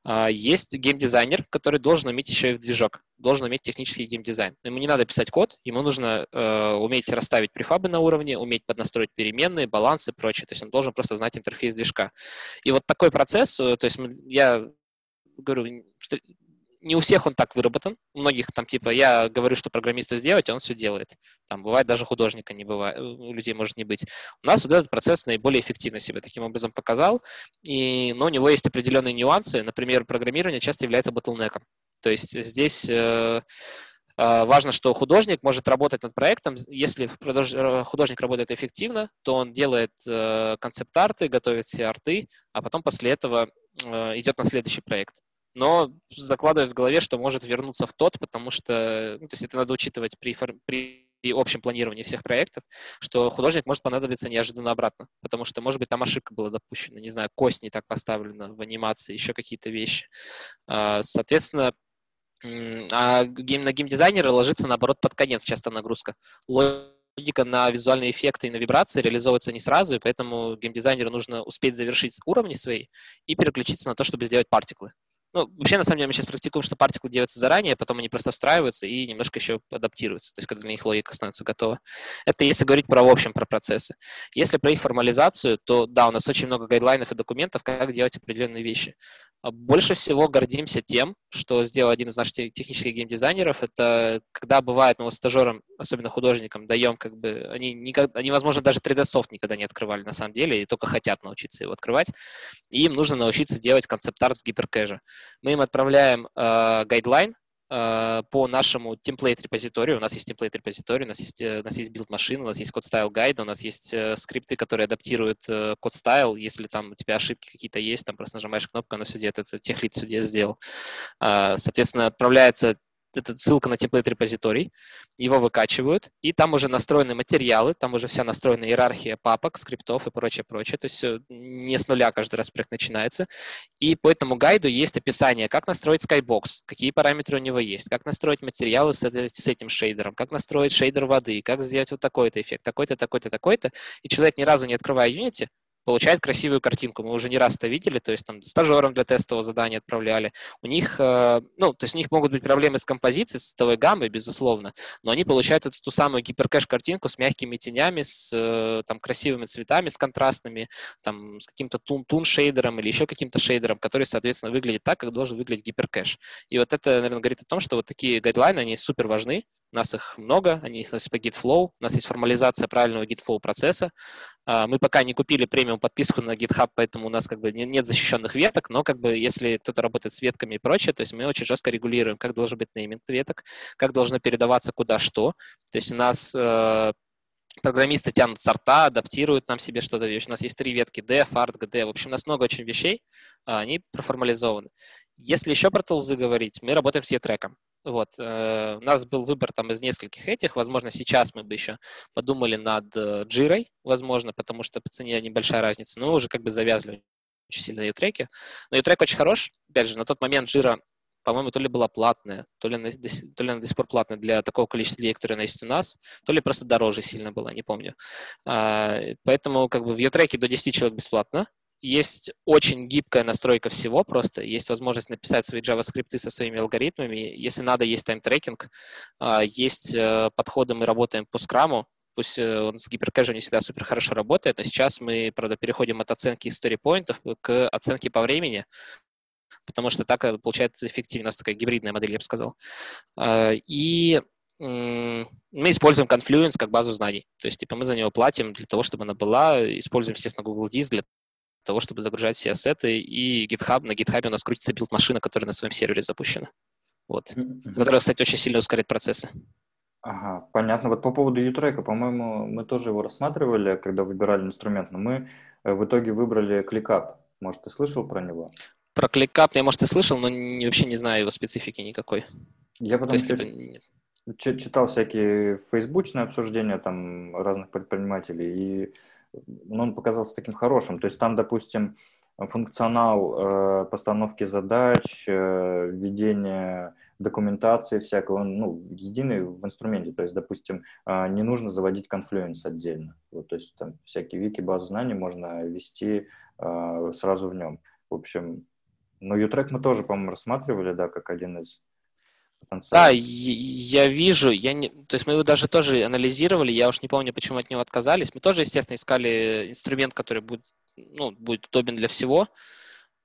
Э, есть геймдизайнер, который должен уметь еще и в движок, должен уметь технический геймдизайн. Ему не надо писать код, ему нужно э, уметь расставить префабы на уровне, уметь поднастроить переменные, балансы и прочее. То есть он должен просто знать интерфейс движка. И вот такой процесс, э, то есть я говорю, что не у всех он так выработан. У многих там типа я говорю, что программисту сделать, он все делает. Там бывает даже художника не бывает, э, у людей может не быть. У нас вот этот процесс наиболее эффективно себя таким образом показал, и, но у него есть определенные нюансы. Например, программирование часто является ботлнеком. То есть здесь э Важно, что художник может работать над проектом. Если э, художник работает эффективно, то он делает концепт-арты, готовит все арты, а потом после этого идет на следующий проект но закладывает в голове, что может вернуться в тот, потому что, ну, то есть это надо учитывать при, при общем планировании всех проектов, что художник может понадобиться неожиданно обратно, потому что, может быть, там ошибка была допущена, не знаю, кость не так поставлена в анимации, еще какие-то вещи. А, соответственно, а гейм, на геймдизайнера ложится, наоборот, под конец часто нагрузка. Логика на визуальные эффекты и на вибрации реализовывается не сразу, и поэтому геймдизайнеру нужно успеть завершить уровни свои и переключиться на то, чтобы сделать партиклы. Ну, вообще, на самом деле, мы сейчас практикуем, что партиклы делаются заранее, потом они просто встраиваются и немножко еще адаптируются, то есть когда для них логика становится готова. Это если говорить про в общем, про процессы. Если про их формализацию, то да, у нас очень много гайдлайнов и документов, как делать определенные вещи. А больше всего гордимся тем, что сделал один из наших технических геймдизайнеров. Это когда бывает, мы вот стажерам, особенно художникам, даем как бы... Они, никогда, они, возможно, даже 3D-софт никогда не открывали на самом деле, и только хотят научиться его открывать. И им нужно научиться делать концепт-арт в гиперкэже. Мы им отправляем э, гайдлайн, по нашему template репозиторию. У нас есть template репозиторий, у нас есть, у нас есть build машина, у нас есть код style гайд, у нас есть скрипты, которые адаптируют код style. Если там у тебя ошибки какие-то есть, там просто нажимаешь кнопку, оно все делает. Это техлит все сделал. Соответственно, отправляется это ссылка на темплейт репозиторий, его выкачивают, и там уже настроены материалы, там уже вся настроена иерархия папок, скриптов и прочее, прочее. То есть не с нуля каждый раз проект начинается. И по этому гайду есть описание, как настроить Skybox, какие параметры у него есть, как настроить материалы с, с этим шейдером, как настроить шейдер воды, как сделать вот такой-то эффект, такой-то, такой-то, такой-то. И человек ни разу не открывая Unity, получает красивую картинку. Мы уже не раз это видели, то есть там стажерам для тестового задания отправляли. У них, э, ну, то есть у них могут быть проблемы с композицией, с цветовой гаммой, безусловно, но они получают эту ту самую гиперкэш-картинку с мягкими тенями, с э, там красивыми цветами, с контрастными, там, с каким-то тун-шейдером или еще каким-то шейдером, который, соответственно, выглядит так, как должен выглядеть гиперкэш. И вот это, наверное, говорит о том, что вот такие гайдлайны, они супер важны, у нас их много, они нас по GitFlow, у нас есть формализация правильного GitFlow процесса. А, мы пока не купили премиум подписку на GitHub, поэтому у нас как бы нет защищенных веток, но как бы если кто-то работает с ветками и прочее, то есть мы очень жестко регулируем, как должен быть нейминг веток, как должно передаваться куда что. То есть у нас э, программисты тянут сорта, адаптируют нам себе что-то. У нас есть три ветки D, FART, GD. В общем, у нас много очень вещей, а, они проформализованы. Если еще про тулзы говорить, мы работаем с E-треком. Вот. Э, у нас был выбор там из нескольких этих. Возможно, сейчас мы бы еще подумали над э, возможно, потому что по цене небольшая разница. Но мы уже как бы завязли очень сильно на U-треке. Но U-трек очень хорош. Опять же, на тот момент Jira, по-моему, то ли была платная, то ли, она, то ли она до сих пор платная для такого количества людей, которые есть у нас, то ли просто дороже сильно было, не помню. А, поэтому как бы в YouTrack до 10 человек бесплатно, есть очень гибкая настройка всего просто. Есть возможность написать свои JavaScript со своими алгоритмами. Если надо, есть time tracking. А, есть э, подходы, мы работаем по Scrum. Пусть э, он с гиперкэжем не всегда супер хорошо работает, но сейчас мы, правда, переходим от оценки story points к оценке по времени, потому что так э, получается эффективнее. У нас такая гибридная модель, я бы сказал. А, и мы используем Confluence как базу знаний. То есть, типа, мы за него платим для того, чтобы она была. Используем, естественно, Google Disk для того, чтобы загружать все ассеты, и GitHub, на GitHub у нас крутится билд-машина, которая на своем сервере запущена. Вот. Mm-hmm. Которая, кстати, очень сильно ускоряет процессы. Ага, понятно. Вот по поводу U-трека, по-моему, мы тоже его рассматривали, когда выбирали инструмент, но мы э, в итоге выбрали ClickUp. Может, ты слышал про него? Про ClickUp я, может, и слышал, но не, вообще не знаю его специфики никакой. Я потом есть, типа, читал всякие фейсбучные обсуждения там разных предпринимателей, и ну, он показался таким хорошим. То есть там, допустим, функционал э, постановки задач, э, введение документации всякого, ну, единый в инструменте. То есть, допустим, э, не нужно заводить Confluence отдельно. Вот, то есть там всякие вики, базы знаний можно ввести э, сразу в нем. В общем, но U-Track мы тоже, по-моему, рассматривали, да, как один из да, я вижу, я не, то есть мы его даже тоже анализировали, я уж не помню, почему от него отказались. Мы тоже, естественно, искали инструмент, который будет, ну, будет удобен для всего.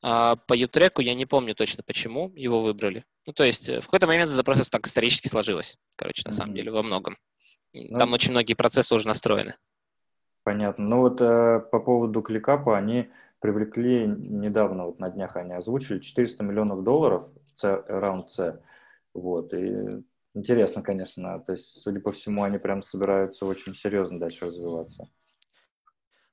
А по ютреку я не помню точно, почему его выбрали. Ну, то есть э, в какой-то момент это просто так исторически сложилось, короче, на mm-hmm. самом деле, во многом. Ну, Там очень многие процессы уже настроены. Понятно. Ну вот э, по поводу кликапа они привлекли недавно, вот на днях они озвучили 400 миллионов долларов, C, раунд C. Вот, и интересно, конечно, то есть, судя по всему, они прям собираются очень серьезно дальше развиваться.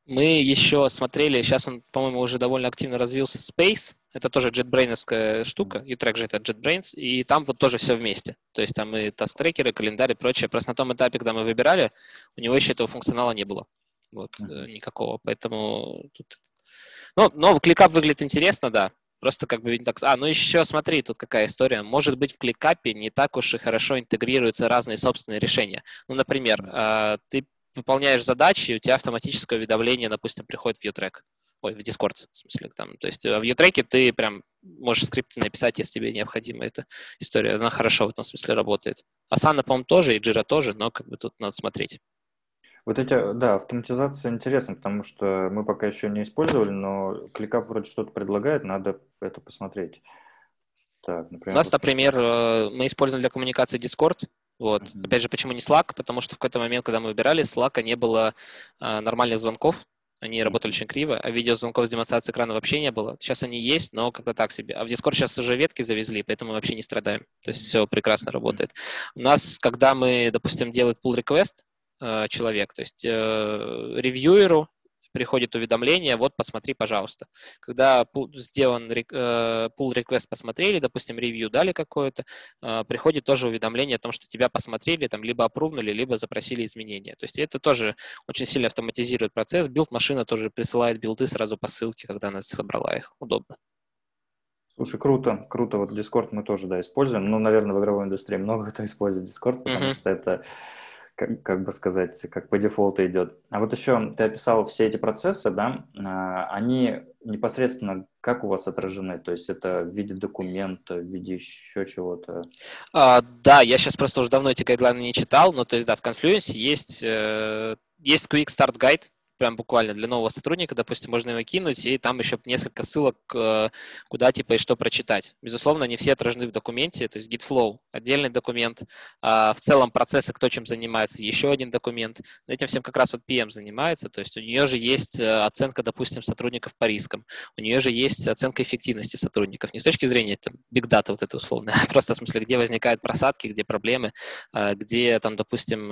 Мы еще смотрели, сейчас он, по-моему, уже довольно активно развился, Space, это тоже JetBrains штука, и трек же это JetBrains, и там вот тоже все вместе. То есть там и таск-трекеры, календарь и прочее. Просто на том этапе, когда мы выбирали, у него еще этого функционала не было. Вот, mm-hmm. никакого. Поэтому тут... Ну, но кликап выглядит интересно, да. Просто как бы так... А, ну еще смотри, тут какая история. Может быть, в кликапе не так уж и хорошо интегрируются разные собственные решения. Ну, например, а, ты выполняешь задачи, и у тебя автоматическое уведомление, допустим, приходит в U-Track. Ой, в Discord, в смысле, там. То есть э, в U-Track ты прям можешь скрипты написать, если тебе необходима эта история. Она хорошо в этом смысле работает. Asana, по-моему, тоже, и Jira тоже, но как бы тут надо смотреть. Вот эти, да, автоматизация интересна, потому что мы пока еще не использовали, но ClickUp вроде что-то предлагает, надо это посмотреть. Так, например, У нас, например, э, мы используем для коммуникации Discord. Вот. Uh-huh. Опять же, почему не Slack? Потому что в какой-то момент, когда мы выбирали, Slack не было э, нормальных звонков. они работали очень криво, а видеозвонков с демонстрацией экрана вообще не было. Сейчас они есть, но как-то так себе. А в Discord сейчас уже ветки завезли, поэтому мы вообще не страдаем. То есть все прекрасно работает. У нас, когда мы, допустим, делаем pull request, э, человек, то есть э, ревьюеру приходит уведомление, вот посмотри, пожалуйста. Когда сделан э, pull request посмотрели, допустим, ревью дали какое-то, э, приходит тоже уведомление о том, что тебя посмотрели, там либо опрувнули, либо запросили изменения. То есть это тоже очень сильно автоматизирует процесс. Билд-машина тоже присылает билды сразу по ссылке, когда она собрала их. Удобно. Слушай, круто, круто. Вот Discord мы тоже, да, используем. Ну, наверное, в игровой индустрии много кто использует Discord, потому mm-hmm. что это как, как бы сказать, как по дефолту идет. А вот еще ты описал все эти процессы, да, а, они непосредственно как у вас отражены? То есть это в виде документа, в виде еще чего-то? А, да, я сейчас просто уже давно эти гайдлайны не читал, но то есть да, в Confluence есть, э, есть Quick Start Guide, прям буквально для нового сотрудника, допустим, можно его кинуть, и там еще несколько ссылок, э, куда типа и что прочитать. Безусловно, они все отражены в документе, то есть GitFlow – отдельный документ, а в целом процессы, кто чем занимается, еще один документ. Этим всем как раз вот PM занимается, то есть у нее же есть э, оценка, допустим, сотрудников по рискам, у нее же есть оценка эффективности сотрудников, не с точки зрения там, big data вот это условно, а просто в смысле, где возникают просадки, где проблемы, э, где там, допустим,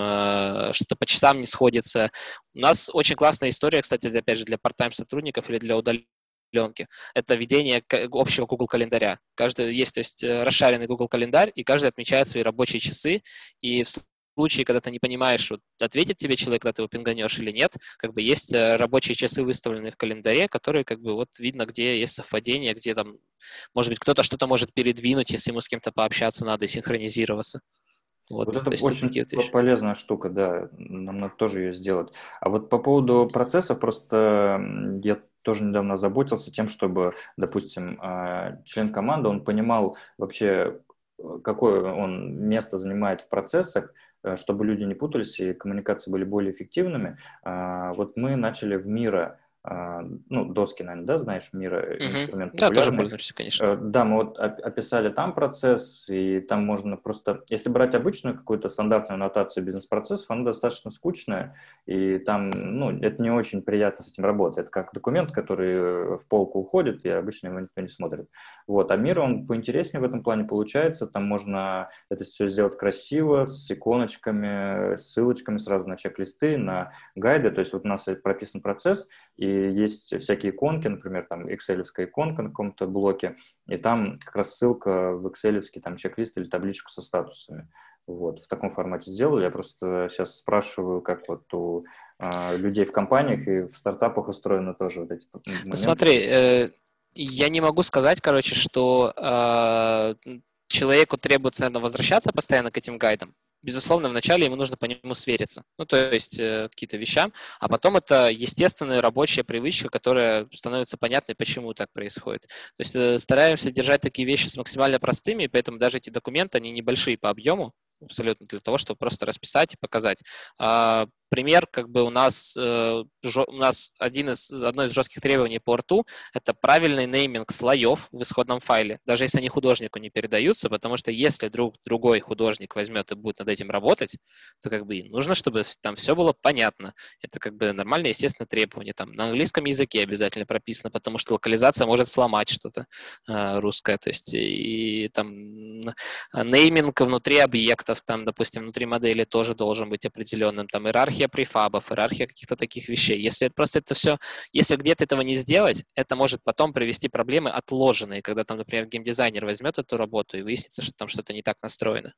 что-то по часам не сходится. У нас очень классно классная история, кстати, опять же, для part-time сотрудников или для удаленки. Это ведение общего Google календаря. Каждый есть, то есть э, расшаренный Google календарь, и каждый отмечает свои рабочие часы. И в случае, когда ты не понимаешь, вот, ответит тебе человек, когда ты его пинганешь или нет, как бы есть э, рабочие часы, выставленные в календаре, которые как бы вот видно, где есть совпадение, где там, может быть, кто-то что-то может передвинуть, если ему с кем-то пообщаться надо и синхронизироваться. Вот, вот это очень полезная штука, да, нам надо тоже ее сделать. А вот по поводу процессов, просто я тоже недавно заботился тем, чтобы, допустим, а, член команды, он понимал вообще, какое он место занимает в процессах, э, чтобы люди не путались и коммуникации были более эффективными. А, вот мы начали в Мира ну, доски, наверное, да, знаешь, мира uh-huh. инструмент Да, тоже пользуемся, конечно. Э, да, мы вот описали там процесс, и там можно просто, если брать обычную какую-то стандартную нотацию бизнес-процессов, она достаточно скучная, и там, ну, это не очень приятно с этим работать. Это как документ, который в полку уходит, и обычно его никто не смотрит. Вот, а мир, он поинтереснее в этом плане получается, там можно это все сделать красиво, с иконочками, ссылочками сразу на чек-листы, на гайды, то есть вот у нас прописан процесс, и есть всякие иконки, например, там excel иконка на каком-то блоке, и там как раз ссылка в excel там чек-лист или табличку со статусами. Вот, в таком формате сделали. Я просто сейчас спрашиваю, как вот у э, людей в компаниях и в стартапах устроены тоже вот эти моменты. Смотри, э, я не могу сказать, короче, что э, человеку требуется, наверное, возвращаться постоянно к этим гайдам, безусловно, вначале ему нужно по нему свериться, ну, то есть э, какие-то вещам, а потом это естественная рабочая привычка, которая становится понятной, почему так происходит. То есть э, стараемся держать такие вещи с максимально простыми, поэтому даже эти документы, они небольшие по объему, абсолютно для того, чтобы просто расписать и показать. А, пример, как бы у нас, э, у нас один из, одно из жестких требований по рту – это правильный нейминг слоев в исходном файле, даже если они художнику не передаются, потому что если друг, другой художник возьмет и будет над этим работать, то как бы нужно, чтобы там все было понятно. Это как бы нормальное, естественно, требование. Там на английском языке обязательно прописано, потому что локализация может сломать что-то э, русское. То есть и там нейминг внутри объектов, там, допустим, внутри модели тоже должен быть определенным. Там иерархия иерархия префабов, иерархия каких-то таких вещей. Если просто это все, если где-то этого не сделать, это может потом привести проблемы отложенные, когда там, например, геймдизайнер возьмет эту работу и выяснится, что там что-то не так настроено.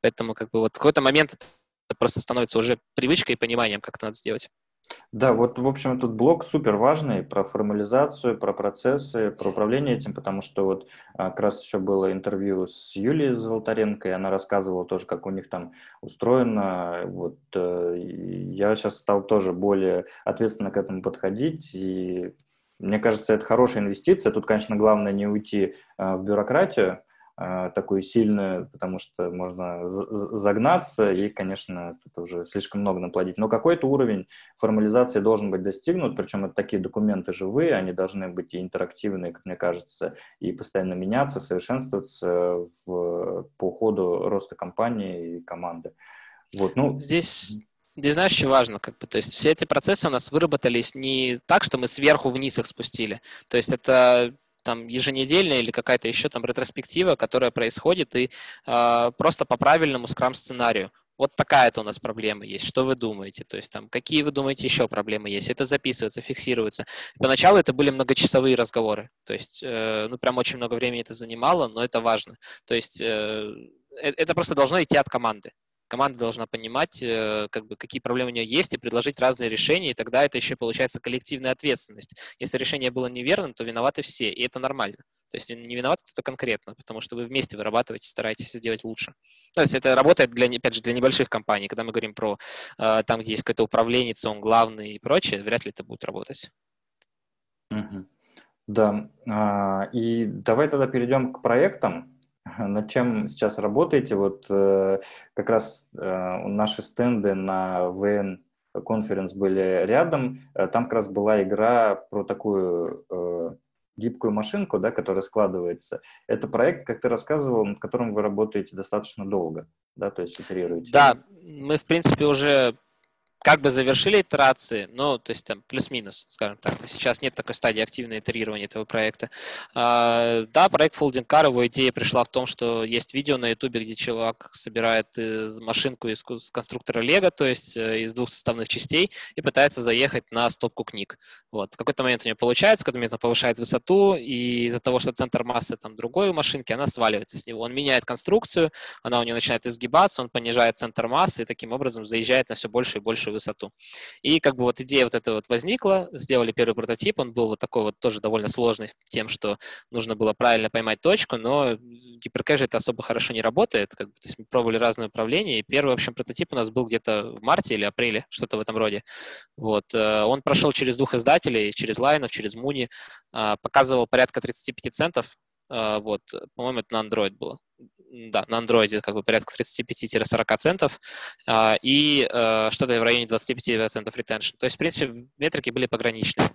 Поэтому как бы вот в какой-то момент это просто становится уже привычкой и пониманием, как это надо сделать. Да, вот, в общем, этот блок супер важный про формализацию, про процессы, про управление этим, потому что вот а, как раз еще было интервью с Юлией Золотаренко, и она рассказывала тоже, как у них там устроено. Вот э, я сейчас стал тоже более ответственно к этому подходить, и мне кажется, это хорошая инвестиция. Тут, конечно, главное не уйти а, в бюрократию, такую сильную, потому что можно загнаться и, конечно, это уже слишком много наплодить. Но какой-то уровень формализации должен быть достигнут, причем это такие документы живые, они должны быть и интерактивные, как мне кажется, и постоянно меняться, совершенствоваться в, по ходу роста компании и команды. Вот, ну, Здесь Здесь знаешь, что важно, как бы, то есть все эти процессы у нас выработались не так, что мы сверху вниз их спустили. То есть это там еженедельная или какая-то еще там ретроспектива, которая происходит и э, просто по правильному скрам-сценарию. Вот такая-то у нас проблема есть. Что вы думаете? То есть там, какие вы думаете еще проблемы есть? Это записывается, фиксируется. Поначалу это были многочасовые разговоры. То есть, э, ну, прям очень много времени это занимало, но это важно. То есть, э, э это просто должно идти от команды команда должна понимать, э, как бы, какие проблемы у нее есть, и предложить разные решения, и тогда это еще получается коллективная ответственность. Если решение было неверным, то виноваты все, и это нормально. То есть не виноват кто-то конкретно, потому что вы вместе вырабатываете, стараетесь сделать лучше. То есть это работает, для, опять же, для небольших компаний. Когда мы говорим про э, там, где есть какой-то управленец, он главный и прочее, вряд ли это будет работать. Угу. Да, а, и давай тогда перейдем к проектам. Над чем сейчас работаете? Вот э, как раз э, наши стенды на ВН конференц были рядом. Э, там как раз была игра про такую гибкую машинку, да, которая складывается. Это проект, как ты рассказывал, над которым вы работаете достаточно долго, да, то есть итерируете. Да, мы, в принципе, уже как бы завершили итерации, ну, то есть там плюс-минус, скажем так. Сейчас нет такой стадии активного итерирования этого проекта. А, да, проект Folding Car, его идея пришла в том, что есть видео на YouTube, где чувак собирает машинку из конструктора Лего, то есть э, из двух составных частей, и пытается заехать на стопку книг. Вот. В какой-то момент у него получается, в какой-то момент он повышает высоту, и из-за того, что центр массы там другой у машинки, она сваливается с него. Он меняет конструкцию, она у него начинает изгибаться, он понижает центр массы, и таким образом заезжает на все больше и больше большую высоту. И как бы вот идея вот эта вот возникла, сделали первый прототип, он был вот такой вот тоже довольно сложный тем, что нужно было правильно поймать точку, но в гиперкэже это особо хорошо не работает, как бы, то есть мы пробовали разные управления, и первый, в общем, прототип у нас был где-то в марте или апреле, что-то в этом роде. Вот. Э, он прошел через двух издателей, через Лайнов, через Муни, а, показывал порядка 35 центов, а, вот, по-моему, это на Android было да, на андроиде как бы порядка 35-40 центов а, и э, что-то в районе 25 центов retention. То есть, в принципе, метрики были пограничные.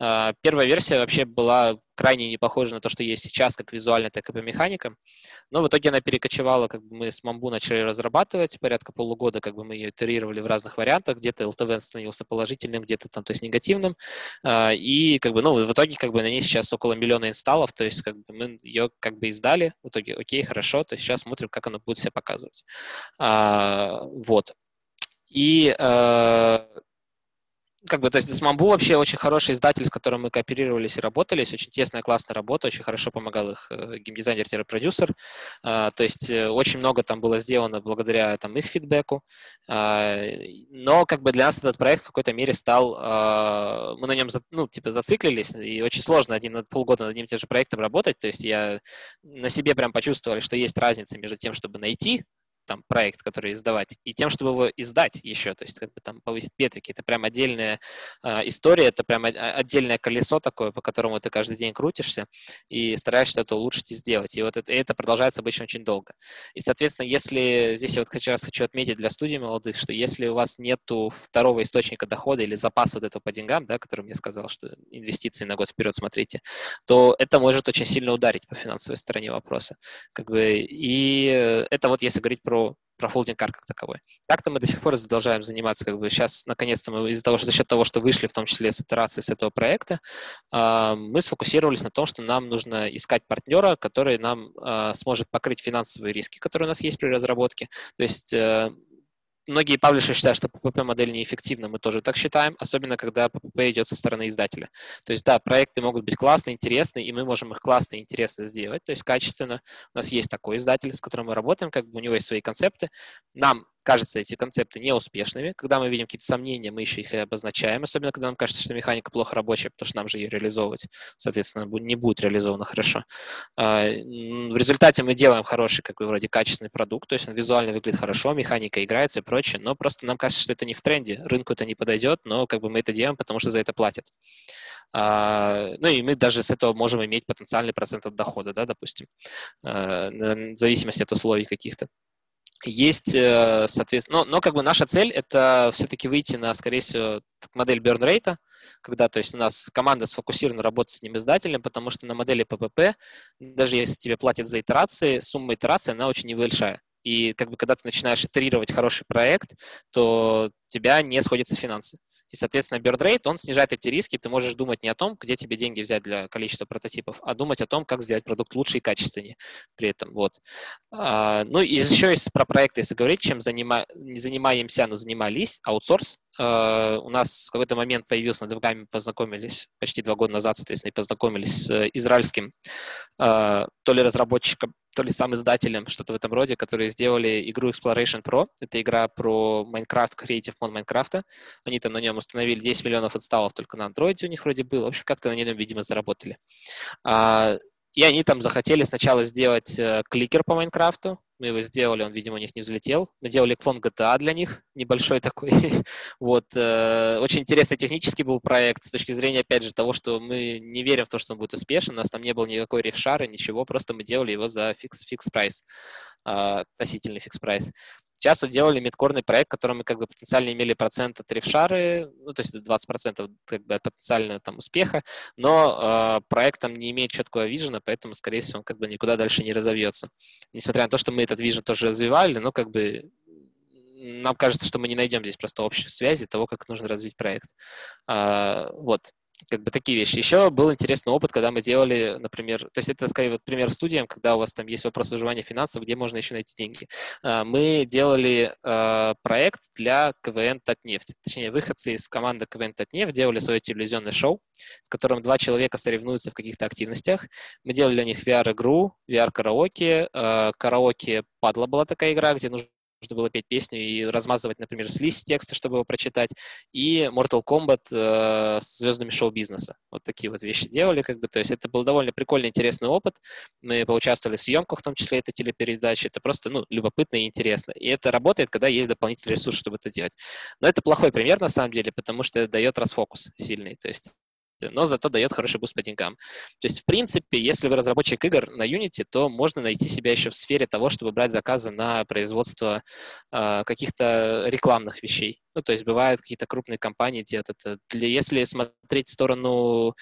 А, первая версия вообще была крайне не похожа на то, что есть сейчас, как визуально, так и по механикам. Но в итоге она перекочевала, как бы мы с Mambu начали разрабатывать, порядка полугода как бы мы ее итерировали в разных вариантах, где-то LTV становился положительным, где-то там, то есть негативным, а, и как бы, ну, в итоге как бы на ней сейчас около миллиона инсталлов, то есть как бы мы ее как бы издали, в итоге окей, хорошо, то есть сейчас смотрим, как она будет себя показывать. А, вот. И э, как бы, то есть Смамбу вообще очень хороший издатель, с которым мы кооперировались и работали, очень тесная, классная работа, очень хорошо помогал их э, геймдизайнер-продюсер, а, то есть э, очень много там было сделано благодаря там их фидбэку, а, но как бы для нас этот проект в какой-то мере стал, а, мы на нем, ну, типа, зациклились, и очень сложно один полгода над одним и тем же проектом работать, то есть я на себе прям почувствовал, что есть разница между тем, чтобы найти там проект, который издавать, и тем, чтобы его издать еще, то есть как бы там повысить метрики. Это прям отдельная э, история, это прям отдельное колесо такое, по которому ты каждый день крутишься и стараешься это улучшить и сделать. И вот это, это продолжается обычно очень долго. И, соответственно, если здесь я вот хочу раз хочу отметить для студий молодых, что если у вас нету второго источника дохода или запаса вот этого по деньгам, да, который мне сказал, что инвестиции на год вперед смотрите, то это может очень сильно ударить по финансовой стороне вопроса. Как бы, и это вот если говорить про про, про фолдинг кар как таковой. Так-то мы до сих пор продолжаем заниматься, как бы сейчас, наконец-то, мы из-за того, что за счет того, что вышли, в том числе с итерации с этого проекта, а, мы сфокусировались на том, что нам нужно искать партнера, который нам а, сможет покрыть финансовые риски, которые у нас есть при разработке. То есть э, многие паблишеры считают, что PPP-модель неэффективна, мы тоже так считаем, особенно когда PPP идет со стороны издателя. То есть, да, проекты могут быть классные, интересные, и мы можем их классно и интересно сделать, то есть качественно. У нас есть такой издатель, с которым мы работаем, как бы у него есть свои концепты. Нам кажется эти концепты неуспешными. Когда мы видим какие-то сомнения, мы еще их и обозначаем, особенно когда нам кажется, что механика плохо рабочая, потому что нам же ее реализовывать, соответственно, не будет реализовано хорошо. А, в результате мы делаем хороший, как бы, вроде качественный продукт, то есть он визуально выглядит хорошо, механика играется и прочее, но просто нам кажется, что это не в тренде, рынку это не подойдет, но как бы мы это делаем, потому что за это платят. Uh, ну и мы даже с этого можем иметь потенциальный процент от дохода, да, допустим, uh, в зависимости от условий каких-то. Есть, э, соответственно, но, но как бы наша цель это все-таки выйти на, скорее всего, модель burn rate, когда, то есть, у нас команда сфокусирована работать с ним издателем, потому что на модели PPP, даже если тебе платят за итерации, сумма итерации, она очень небольшая. И как бы когда ты начинаешь итерировать хороший проект, то у тебя не сходятся финансы. И, соответственно, bird rate, он снижает эти риски. Ты можешь думать не о том, где тебе деньги взять для количества прототипов, а думать о том, как сделать продукт лучше и качественнее при этом. Вот. А, ну, и еще есть про проекты, если говорить, чем занима... не занимаемся, но занимались, аутсорс. А, у нас в какой-то момент появился, над вами познакомились почти два года назад, соответственно, и познакомились с израильским а, то ли разработчиком, то ли сам издателем, что-то в этом роде, которые сделали игру Exploration Pro. Это игра про Minecraft, Creative Mode Minecraft. Они там на нем установили 10 миллионов инсталлов только на Android у них вроде было. В общем, как-то на нем, видимо, заработали. А, и они там захотели сначала сделать э, кликер по Майнкрафту, мы его сделали, он, видимо, у них не взлетел. Мы делали клон GTA для них, небольшой такой. вот. Э, очень интересный технический был проект с точки зрения, опять же, того, что мы не верим в то, что он будет успешен. У нас там не было никакой rev share, ничего, просто мы делали его за fix, fix price, относительный фикс прайс. Сейчас вот делали мидкорный проект, в котором мы как бы потенциально имели процент от рефшары, ну, то есть 20% как бы от потенциального там успеха, но э, проект там не имеет четкого вижена, поэтому, скорее всего, он как бы никуда дальше не разовьется. Несмотря на то, что мы этот вижен тоже развивали, но как бы нам кажется, что мы не найдем здесь просто общей связи того, как нужно развить проект. А, вот как бы такие вещи. Еще был интересный опыт, когда мы делали, например, то есть это, скорее, вот пример студиям, когда у вас там есть вопрос выживания финансов, где можно еще найти деньги. А, мы делали а, проект для КВН Татнефть. Точнее, выходцы из команды КВН Татнефть делали свое телевизионное шоу, в котором два человека соревнуются в каких-то активностях. Мы делали для них VR-игру, VR-караоке. А, караоке падла была такая игра, где нужно нужно было петь песню и размазывать, например, слиз текста, чтобы его прочитать, и Mortal Kombat э, с звездами шоу-бизнеса. Вот такие вот вещи делали, как бы, то есть это был довольно прикольный, интересный опыт. Мы поучаствовали в съемках, в том числе этой телепередачи. Это просто, ну, любопытно и интересно. И это работает, когда есть дополнительный ресурс, чтобы это делать. Но это плохой пример, на самом деле, потому что это дает расфокус сильный. То есть но зато дает хороший буст по деньгам. То есть, в принципе, если вы разработчик игр на Unity, то можно найти себя еще в сфере того, чтобы брать заказы на производство э, каких-то рекламных вещей. Ну, то есть бывают какие-то крупные компании делают это. Для, если смотреть в сторону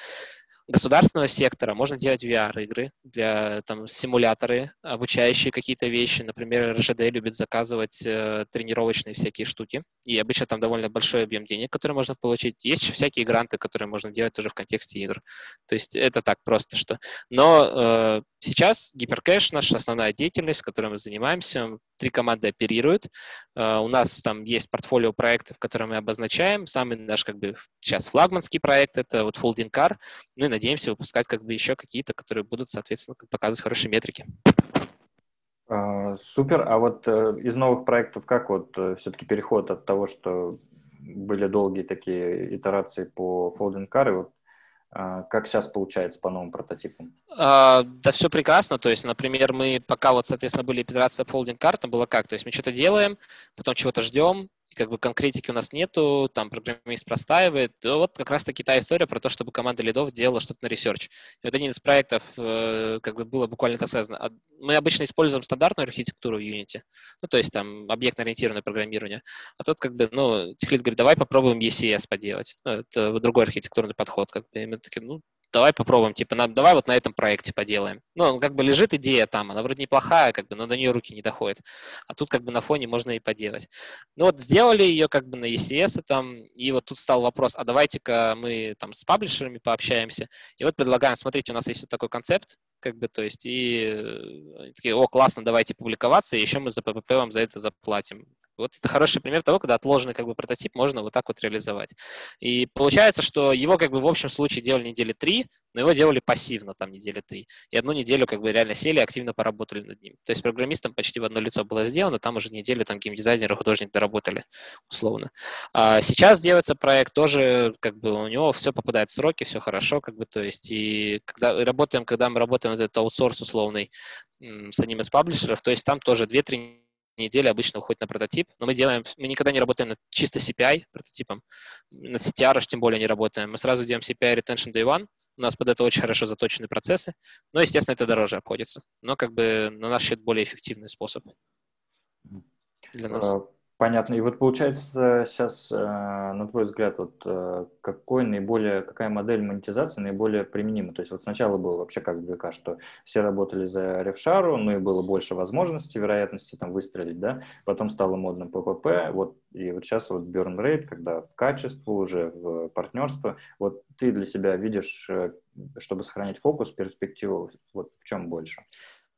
государственного сектора можно делать VR-игры для там, симуляторы, обучающие какие-то вещи. Например, РЖД любит заказывать э, тренировочные всякие штуки. И обычно там довольно большой объем денег, который можно получить. Есть всякие гранты, которые можно делать тоже в контексте игр. То есть это так просто, что... Но э, сейчас гиперкэш наша основная деятельность, которой мы занимаемся три команды оперируют. Uh, у нас там есть портфолио проектов, которые мы обозначаем. Самый наш как бы сейчас флагманский проект — это вот Folding Car. Ну и надеемся выпускать как бы еще какие-то, которые будут, соответственно, показывать хорошие метрики. Uh, супер. А вот uh, из новых проектов как вот uh, все-таки переход от того, что были долгие такие итерации по Folding Car, и вот а, как сейчас получается по новым прототипам? А, да все прекрасно. То есть, например, мы пока вот, соответственно, были итерация Folding карта, было как? То есть мы что-то делаем, потом чего-то ждем, как бы конкретики у нас нету, там программист простаивает. То вот как раз-таки та история про то, чтобы команда лидов делала что-то на research. И вот один из проектов, э, как бы было буквально так сказано, мы обычно используем стандартную архитектуру в Unity, ну, то есть там объектно-ориентированное программирование, а тут как бы, ну, техлид говорит, давай попробуем ECS поделать. Ну, это другой архитектурный подход, как бы, и мы такие, ну, давай попробуем, типа, на, давай вот на этом проекте поделаем. Ну, как бы лежит идея там, она вроде неплохая, как бы, но до нее руки не доходят. А тут как бы на фоне можно и поделать. Ну вот сделали ее как бы на ECS там, и вот тут стал вопрос, а давайте-ка мы там с паблишерами пообщаемся. И вот предлагаем, смотрите, у нас есть вот такой концепт, как бы, то есть, и э, такие, о, классно, давайте публиковаться, и еще мы за ППП вам за это заплатим. Вот это хороший пример того, когда отложенный как бы прототип можно вот так вот реализовать. И получается, что его как бы в общем случае делали недели три, но его делали пассивно там недели три. И одну неделю как бы реально сели и активно поработали над ним. То есть программистам почти в одно лицо было сделано, там уже неделю там геймдизайнеры, художник доработали условно. А сейчас делается проект тоже, как бы у него все попадает в сроки, все хорошо, как бы, то есть и когда работаем, когда мы работаем над этот аутсорс условный с одним из паблишеров, то есть там тоже 2-3 недели обычно уходит на прототип, но мы делаем, мы никогда не работаем над чисто CPI прототипом, над CTR тем более не работаем. Мы сразу делаем CPI Retention Day One, у нас под это очень хорошо заточены процессы, но, естественно, это дороже обходится. Но как бы на наш счет более эффективный способ для нас. Понятно. И вот получается сейчас, э, на твой взгляд, вот э, какой наиболее, какая модель монетизации наиболее применима? То есть вот сначала было вообще как ВК, что все работали за ревшару, ну и было больше возможностей, вероятности там выстрелить, да, потом стало модно ППП, вот и вот сейчас вот burn rate, когда в качество уже, в партнерство, вот ты для себя видишь, э, чтобы сохранять фокус, перспективу, вот в чем больше?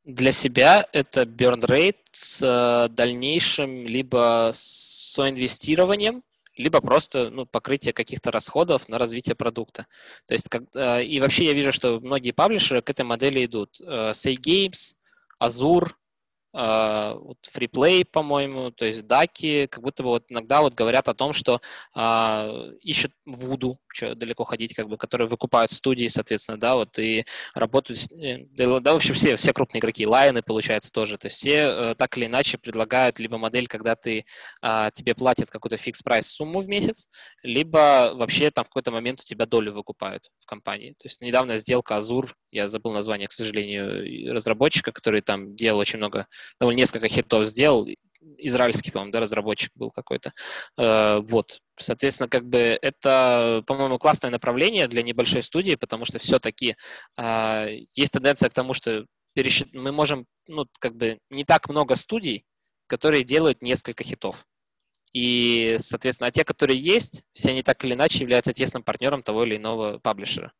Для себя это burn rate с э, дальнейшим либо соинвестированием, либо просто ну, покрытие каких-то расходов на развитие продукта. То есть, как, э, и вообще я вижу, что многие паблишеры к этой модели идут. Э, Say Games, Azure, вот FreePlay, по-моему, то есть даки, как будто бы вот иногда вот говорят о том, что uh, ищут Вуду, что далеко ходить, как бы, которые выкупают студии, соответственно, да, вот и работают, э, да, в общем, все, все крупные игроки, лайны, получается, тоже, то есть все uh, так или иначе предлагают либо модель, когда ты, тебе платят какую-то фикс прайс сумму в месяц, либо вообще там в какой-то момент у тебя долю выкупают в компании. То есть недавно сделка Azure, я забыл название, к сожалению, разработчика, который там делал очень много довольно несколько хитов сделал, израильский, по-моему, да, разработчик был какой-то. Э, вот, соответственно, как бы это, по-моему, классное направление для небольшой студии, потому что все-таки э, есть тенденция к тому, что пересчит... мы можем, ну, как бы не так много студий, которые делают несколько хитов. И, соответственно, а те, которые есть, все они так или иначе являются тесным партнером того или иного паблишера.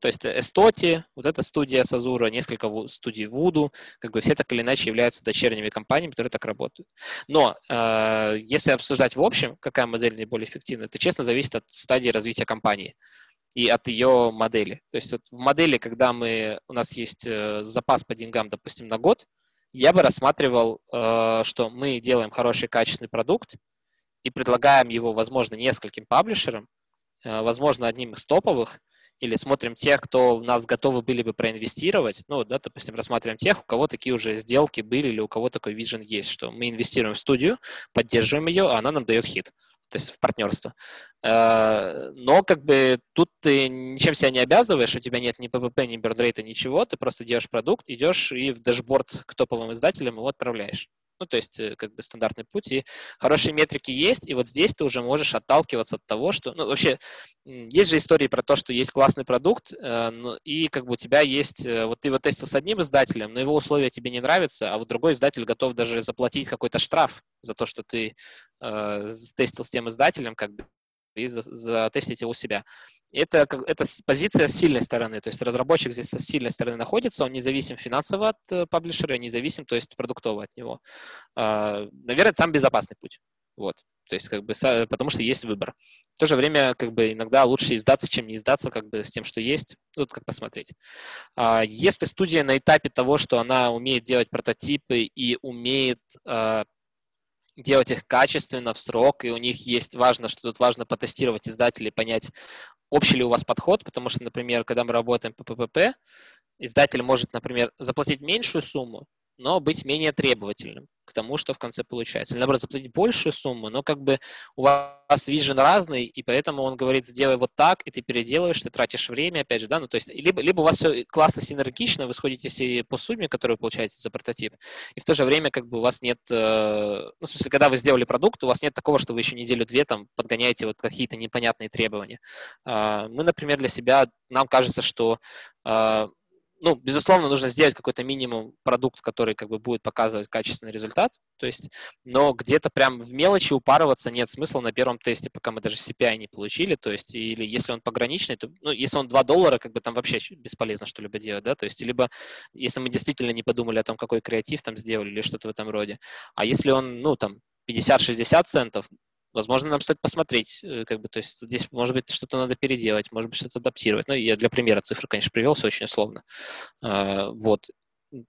То есть Эстоти, вот эта студия Сазура, несколько студий Вуду, как бы все так или иначе являются дочерними компаниями, которые так работают. Но э, если обсуждать в общем, какая модель наиболее эффективна, это честно зависит от стадии развития компании и от ее модели. То есть вот в модели, когда мы, у нас есть э, запас по деньгам, допустим, на год, я бы рассматривал, э, что мы делаем хороший качественный продукт и предлагаем его, возможно, нескольким паблишерам, э, возможно, одним из топовых, или смотрим тех, кто в нас готовы были бы проинвестировать, ну, да, допустим, рассматриваем тех, у кого такие уже сделки были или у кого такой вижен есть, что мы инвестируем в студию, поддерживаем ее, а она нам дает хит, то есть в партнерство. Э, но как бы тут ты ничем себя не обязываешь, у тебя нет ни ППП, ни бердрейта, ничего, ты просто делаешь продукт, идешь и в дашборд к топовым издателям его отправляешь. Ну, то есть, э, как бы стандартный путь. И хорошие метрики есть, и вот здесь ты уже можешь отталкиваться от того, что... Ну, вообще, есть же истории про то, что есть классный продукт, э, и как бы у тебя есть... Э, вот ты его тестил с одним издателем, но его условия тебе не нравятся, а вот другой издатель готов даже заплатить какой-то штраф за то, что ты тестил с тем издателем, как бы, и затестить его у себя. Это, это позиция с сильной стороны, то есть разработчик здесь со сильной стороны находится, он независим финансово от э, паблишера, независим, то есть продуктово от него. А, наверное, это самый безопасный путь. Вот. То есть, как бы, потому что есть выбор. В то же время, как бы, иногда лучше издаться, чем не издаться, как бы, с тем, что есть. Тут как посмотреть. А, если студия на этапе того, что она умеет делать прототипы и умеет а, делать их качественно, в срок, и у них есть важно, что тут важно потестировать издателей, понять, общий ли у вас подход, потому что, например, когда мы работаем по ППП, издатель может, например, заплатить меньшую сумму, но быть менее требовательным к тому, что в конце получается. Или, наоборот, заплатить большую сумму, но как бы у вас вижен разный, и поэтому он говорит, сделай вот так, и ты переделываешь, ты тратишь время, опять же, да, ну, то есть, либо, либо у вас все классно синергично, вы сходитесь по сумме, которую вы получаете за прототип, и в то же время как бы у вас нет, э, ну, в смысле, когда вы сделали продукт, у вас нет такого, что вы еще неделю-две там подгоняете вот какие-то непонятные требования. Э, мы, например, для себя, нам кажется, что э, ну, безусловно, нужно сделать какой-то минимум продукт, который как бы будет показывать качественный результат, то есть, но где-то прям в мелочи упарываться нет смысла на первом тесте, пока мы даже CPI не получили, то есть, или если он пограничный, то, ну, если он 2 доллара, как бы там вообще бесполезно что-либо делать, да, то есть, либо если мы действительно не подумали о том, какой креатив там сделали или что-то в этом роде, а если он, ну, там, 50-60 центов, Возможно, нам стоит посмотреть, э, как бы, то есть здесь, может быть, что-то надо переделать, может быть, что-то адаптировать. Ну, я для примера цифры, конечно, привел, все очень условно. А, вот.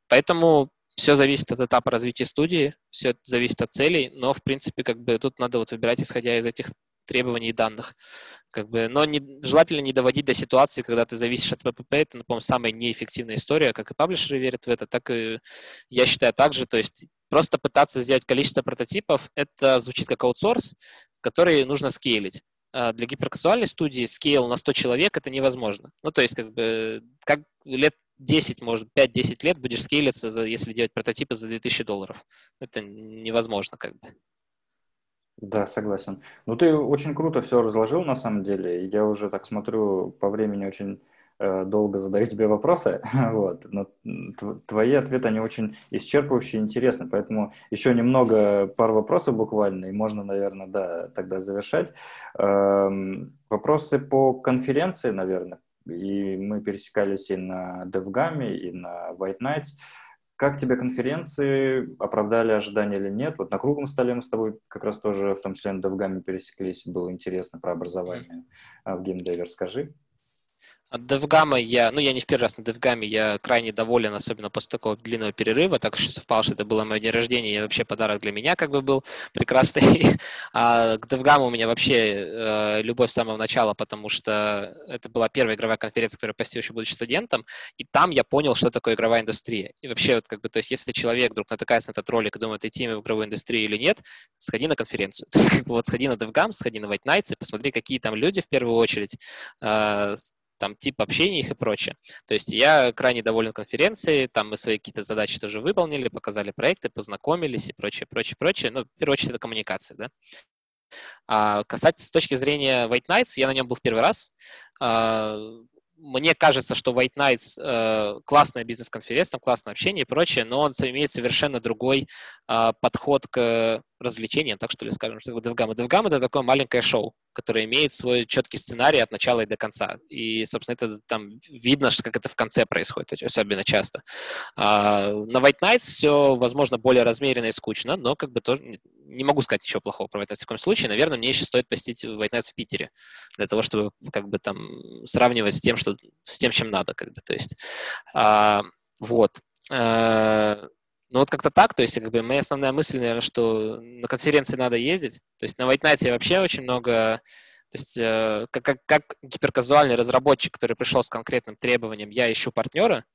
Поэтому все зависит от этапа развития студии, все зависит от целей, но, в принципе, как бы тут надо вот выбирать, исходя из этих требований данных. Как бы, но не, желательно не доводить до ситуации, когда ты зависишь от ППП. Это, напомню, самая неэффективная история. Как и паблишеры верят в это, так и я считаю так же. То есть Просто пытаться сделать количество прототипов, это звучит как аутсорс, который нужно скейлить. А для гиперказуальной студии скейл на 100 человек это невозможно. Ну, то есть, как бы, как лет 10, может, 5-10 лет будешь скейлиться, за, если делать прототипы за 2000 долларов. Это невозможно, как бы. Да, согласен. Ну, ты очень круто все разложил, на самом деле. Я уже так смотрю, по времени очень э, долго задаю тебе вопросы, вот. Но твои ответы, они очень исчерпывающие и интересны, поэтому еще немного, пару вопросов буквально, и можно, наверное, да, тогда завершать. Эм, вопросы по конференции, наверное, и мы пересекались и на DevGAM, и на White Nights. Как тебе конференции? Оправдали ожидания или нет? Вот на круглом столе мы с тобой как раз тоже, в том числе на DevGAM, пересеклись. Было интересно про образование mm. в геймдеве. Расскажи. От DevGam я, ну, я не в первый раз на DevGam, я крайне доволен, особенно после такого длинного перерыва, так что совпало, что это было мое день рождения, и вообще подарок для меня как бы был прекрасный. А к DevGam у меня вообще э, любовь с самого начала, потому что это была первая игровая конференция, которую я посетил еще будучи студентом, и там я понял, что такое игровая индустрия. И вообще, вот как бы, то есть, если человек вдруг натыкается на этот ролик и думает, идти в игровую индустрию или нет, сходи на конференцию. То есть, как бы, вот сходи на DevGam, сходи на White Nights и посмотри, какие там люди в первую очередь, э, там тип общения их и прочее. То есть я крайне доволен конференцией, там мы свои какие-то задачи тоже выполнили, показали проекты, познакомились и прочее, прочее, прочее. Ну, в первую очередь, это коммуникация, да. А касательно, с точки зрения White Nights, я на нем был в первый раз. А, мне кажется, что White Nights э, классная бизнес-конференция, классное общение и прочее, но он имеет совершенно другой э, подход к развлечениям, так что ли скажем, что DevGam. DevGam — это такое маленькое шоу, которое имеет свой четкий сценарий от начала и до конца. И, собственно, это там видно, как это в конце происходит, особенно часто. А, на White Nights все, возможно, более размеренно и скучно, но как бы тоже не могу сказать ничего плохого про White Nights в таком случае. Наверное, мне еще стоит посетить White Nights в Питере для того, чтобы как бы там сравнивать с тем, что, с тем, чем надо, как бы, то есть. А, вот. А, ну вот как-то так, то есть как бы моя основная мысль, наверное, что на конференции надо ездить. То есть на Night вообще очень много, то есть э, как, как, как гиперказуальный разработчик, который пришел с конкретным требованием, я ищу партнера,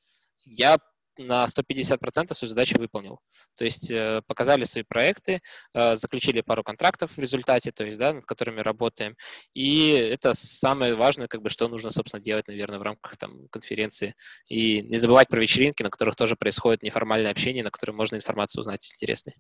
я на 150% свою задачу выполнил. То есть э, показали свои проекты, э, заключили пару контрактов в результате, то есть, да, над которыми работаем. И это самое важное, как бы, что нужно, собственно, делать, наверное, в рамках там, конференции. И не забывать про вечеринки, на которых тоже происходит неформальное общение, на котором можно информацию узнать интересной.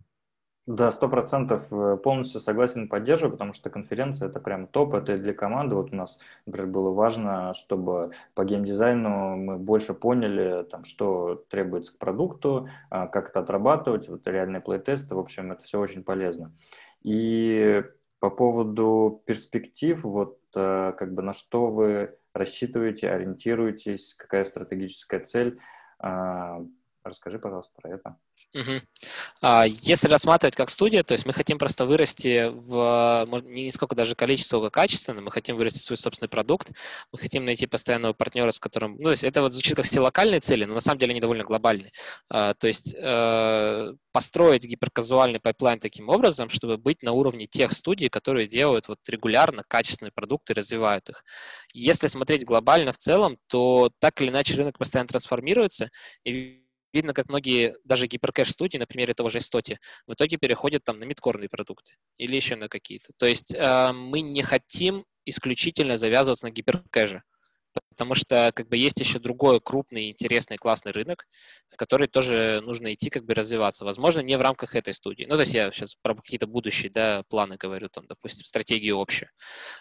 Да, сто процентов э, полностью согласен, поддерживаю, потому что конференция это прям топ, это и для команды. Вот у нас, например, было важно, чтобы по геймдизайну мы больше поняли, там, что требуется к продукту, а, как это отрабатывать, вот реальные плей-тесты, в общем, это все очень полезно. И по поводу перспектив, вот э, как бы на что вы рассчитываете, ориентируетесь, какая стратегическая цель, а, расскажи, пожалуйста, про это. Угу. Если рассматривать как студия, то есть мы хотим просто вырасти в не сколько даже количество, как качественно, мы хотим вырасти свой собственный продукт, мы хотим найти постоянного партнера, с которым... Ну, то есть это вот звучит как все локальные цели, но на самом деле они довольно глобальные. А, то есть э, построить гиперказуальный пайплайн таким образом, чтобы быть на уровне тех студий, которые делают вот регулярно качественные продукты и развивают их. Если смотреть глобально в целом, то так или иначе рынок постоянно трансформируется, и видно, как многие, даже гиперкэш-студии, например, того же Истоти, в итоге переходят там на мидкорные продукты или еще на какие-то. То есть э, мы не хотим исключительно завязываться на гиперкэше потому что как бы есть еще другой крупный, интересный, классный рынок, в который тоже нужно идти, как бы развиваться. Возможно, не в рамках этой студии. Ну, то есть я сейчас про какие-то будущие да, планы говорю, там, допустим, стратегию общую.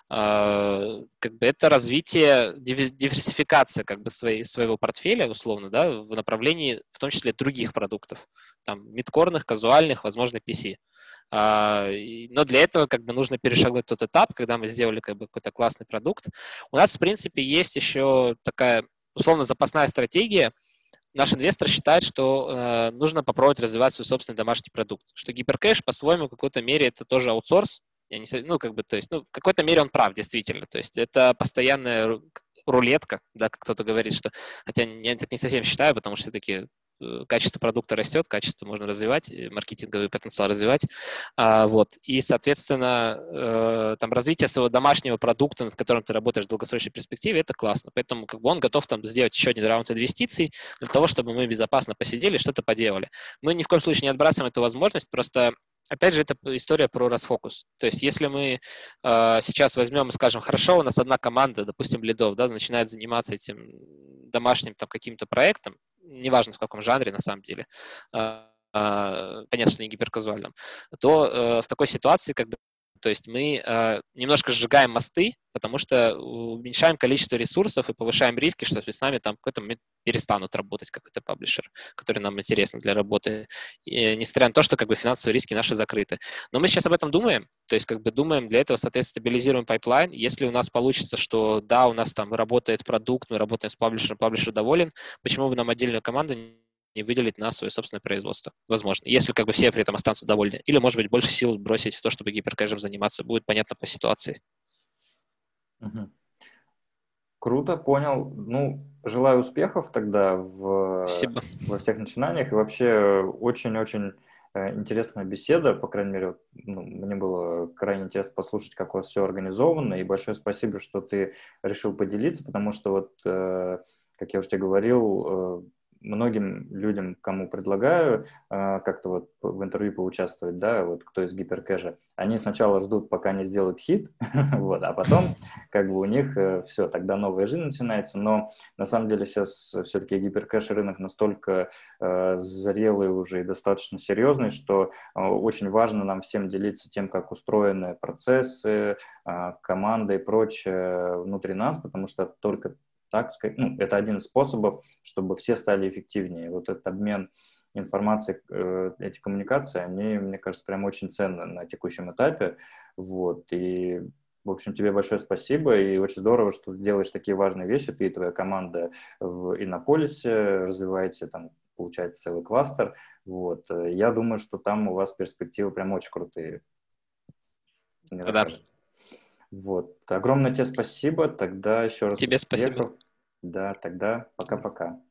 А, как бы это развитие, диверсификация как бы своей, своего портфеля, условно, да, в направлении, в том числе, других продуктов, там, мидкорных, казуальных, возможно, PC. А, но для этого как бы нужно перешагнуть тот этап, когда мы сделали как бы какой-то классный продукт. У нас, в принципе, есть еще такая условно запасная стратегия. Наш инвестор считает, что э, нужно попробовать развивать свой собственный домашний продукт. Что гиперкэш, по-своему, в какой-то мере это тоже аутсорс. Я не, ну, как бы, то есть, ну, в какой-то мере он прав, действительно. То есть это постоянная рулетка, да, как кто-то говорит, что, хотя я так не совсем считаю, потому что все-таки качество продукта растет, качество можно развивать, маркетинговый потенциал развивать. А, вот. И, соответственно, э, там развитие своего домашнего продукта, над которым ты работаешь в долгосрочной перспективе, это классно. Поэтому как бы он готов там сделать еще один раунд инвестиций для того, чтобы мы безопасно посидели, что-то поделали. Мы ни в коем случае не отбрасываем эту возможность, просто Опять же, это история про расфокус. То есть, если мы э, сейчас возьмем и скажем, хорошо, у нас одна команда, допустим, лидов, да, начинает заниматься этим домашним там каким-то проектом, неважно в каком жанре на самом деле, а, а, понятно, что не гиперказуальном, то э, в такой ситуации как бы то есть мы э, немножко сжигаем мосты, потому что уменьшаем количество ресурсов и повышаем риски, что с нами там какой-то момент перестанут работать какой-то паблишер, который нам интересен для работы, и, несмотря на то, что как бы финансовые риски наши закрыты. Но мы сейчас об этом думаем, то есть как бы думаем, для этого, соответственно, стабилизируем пайплайн. Если у нас получится, что да, у нас там работает продукт, мы работаем с паблишером, паблишер доволен, почему бы нам отдельную команду не выделить на свое собственное производство. Возможно, если как бы все при этом останутся довольны. Или, может быть, больше сил бросить в то, чтобы гиперкэжем заниматься. Будет понятно по ситуации. Угу. Круто, понял. Ну, желаю успехов тогда в, Спасибо. во всех начинаниях. И вообще очень-очень э, интересная беседа, по крайней мере, ну, мне было крайне интересно послушать, как у вас все организовано, и большое спасибо, что ты решил поделиться, потому что вот, э, как я уже тебе говорил, э, многим людям, кому предлагаю э, как-то вот в интервью поучаствовать, да, вот кто из гиперкэша, они сначала ждут, пока они сделают хит, вот, а потом как бы у них э, все, тогда новая жизнь начинается, но на самом деле сейчас все-таки гиперкэш рынок настолько э, зрелый уже и достаточно серьезный, что очень важно нам всем делиться тем, как устроены процессы, команды и прочее внутри нас, потому что только так сказать, ну, это один из способов, чтобы все стали эффективнее. Вот этот обмен информацией, э, эти коммуникации, они, мне кажется, прям очень ценны на текущем этапе. Вот. И, в общем, тебе большое спасибо, и очень здорово, что ты делаешь такие важные вещи, ты и твоя команда в Иннополисе, развиваете там, получается, целый кластер. Вот. Я думаю, что там у вас перспективы прям очень крутые. да. Кажется. Вот. Огромное тебе спасибо. Тогда еще раз. Тебе спасибо. Да, тогда пока-пока.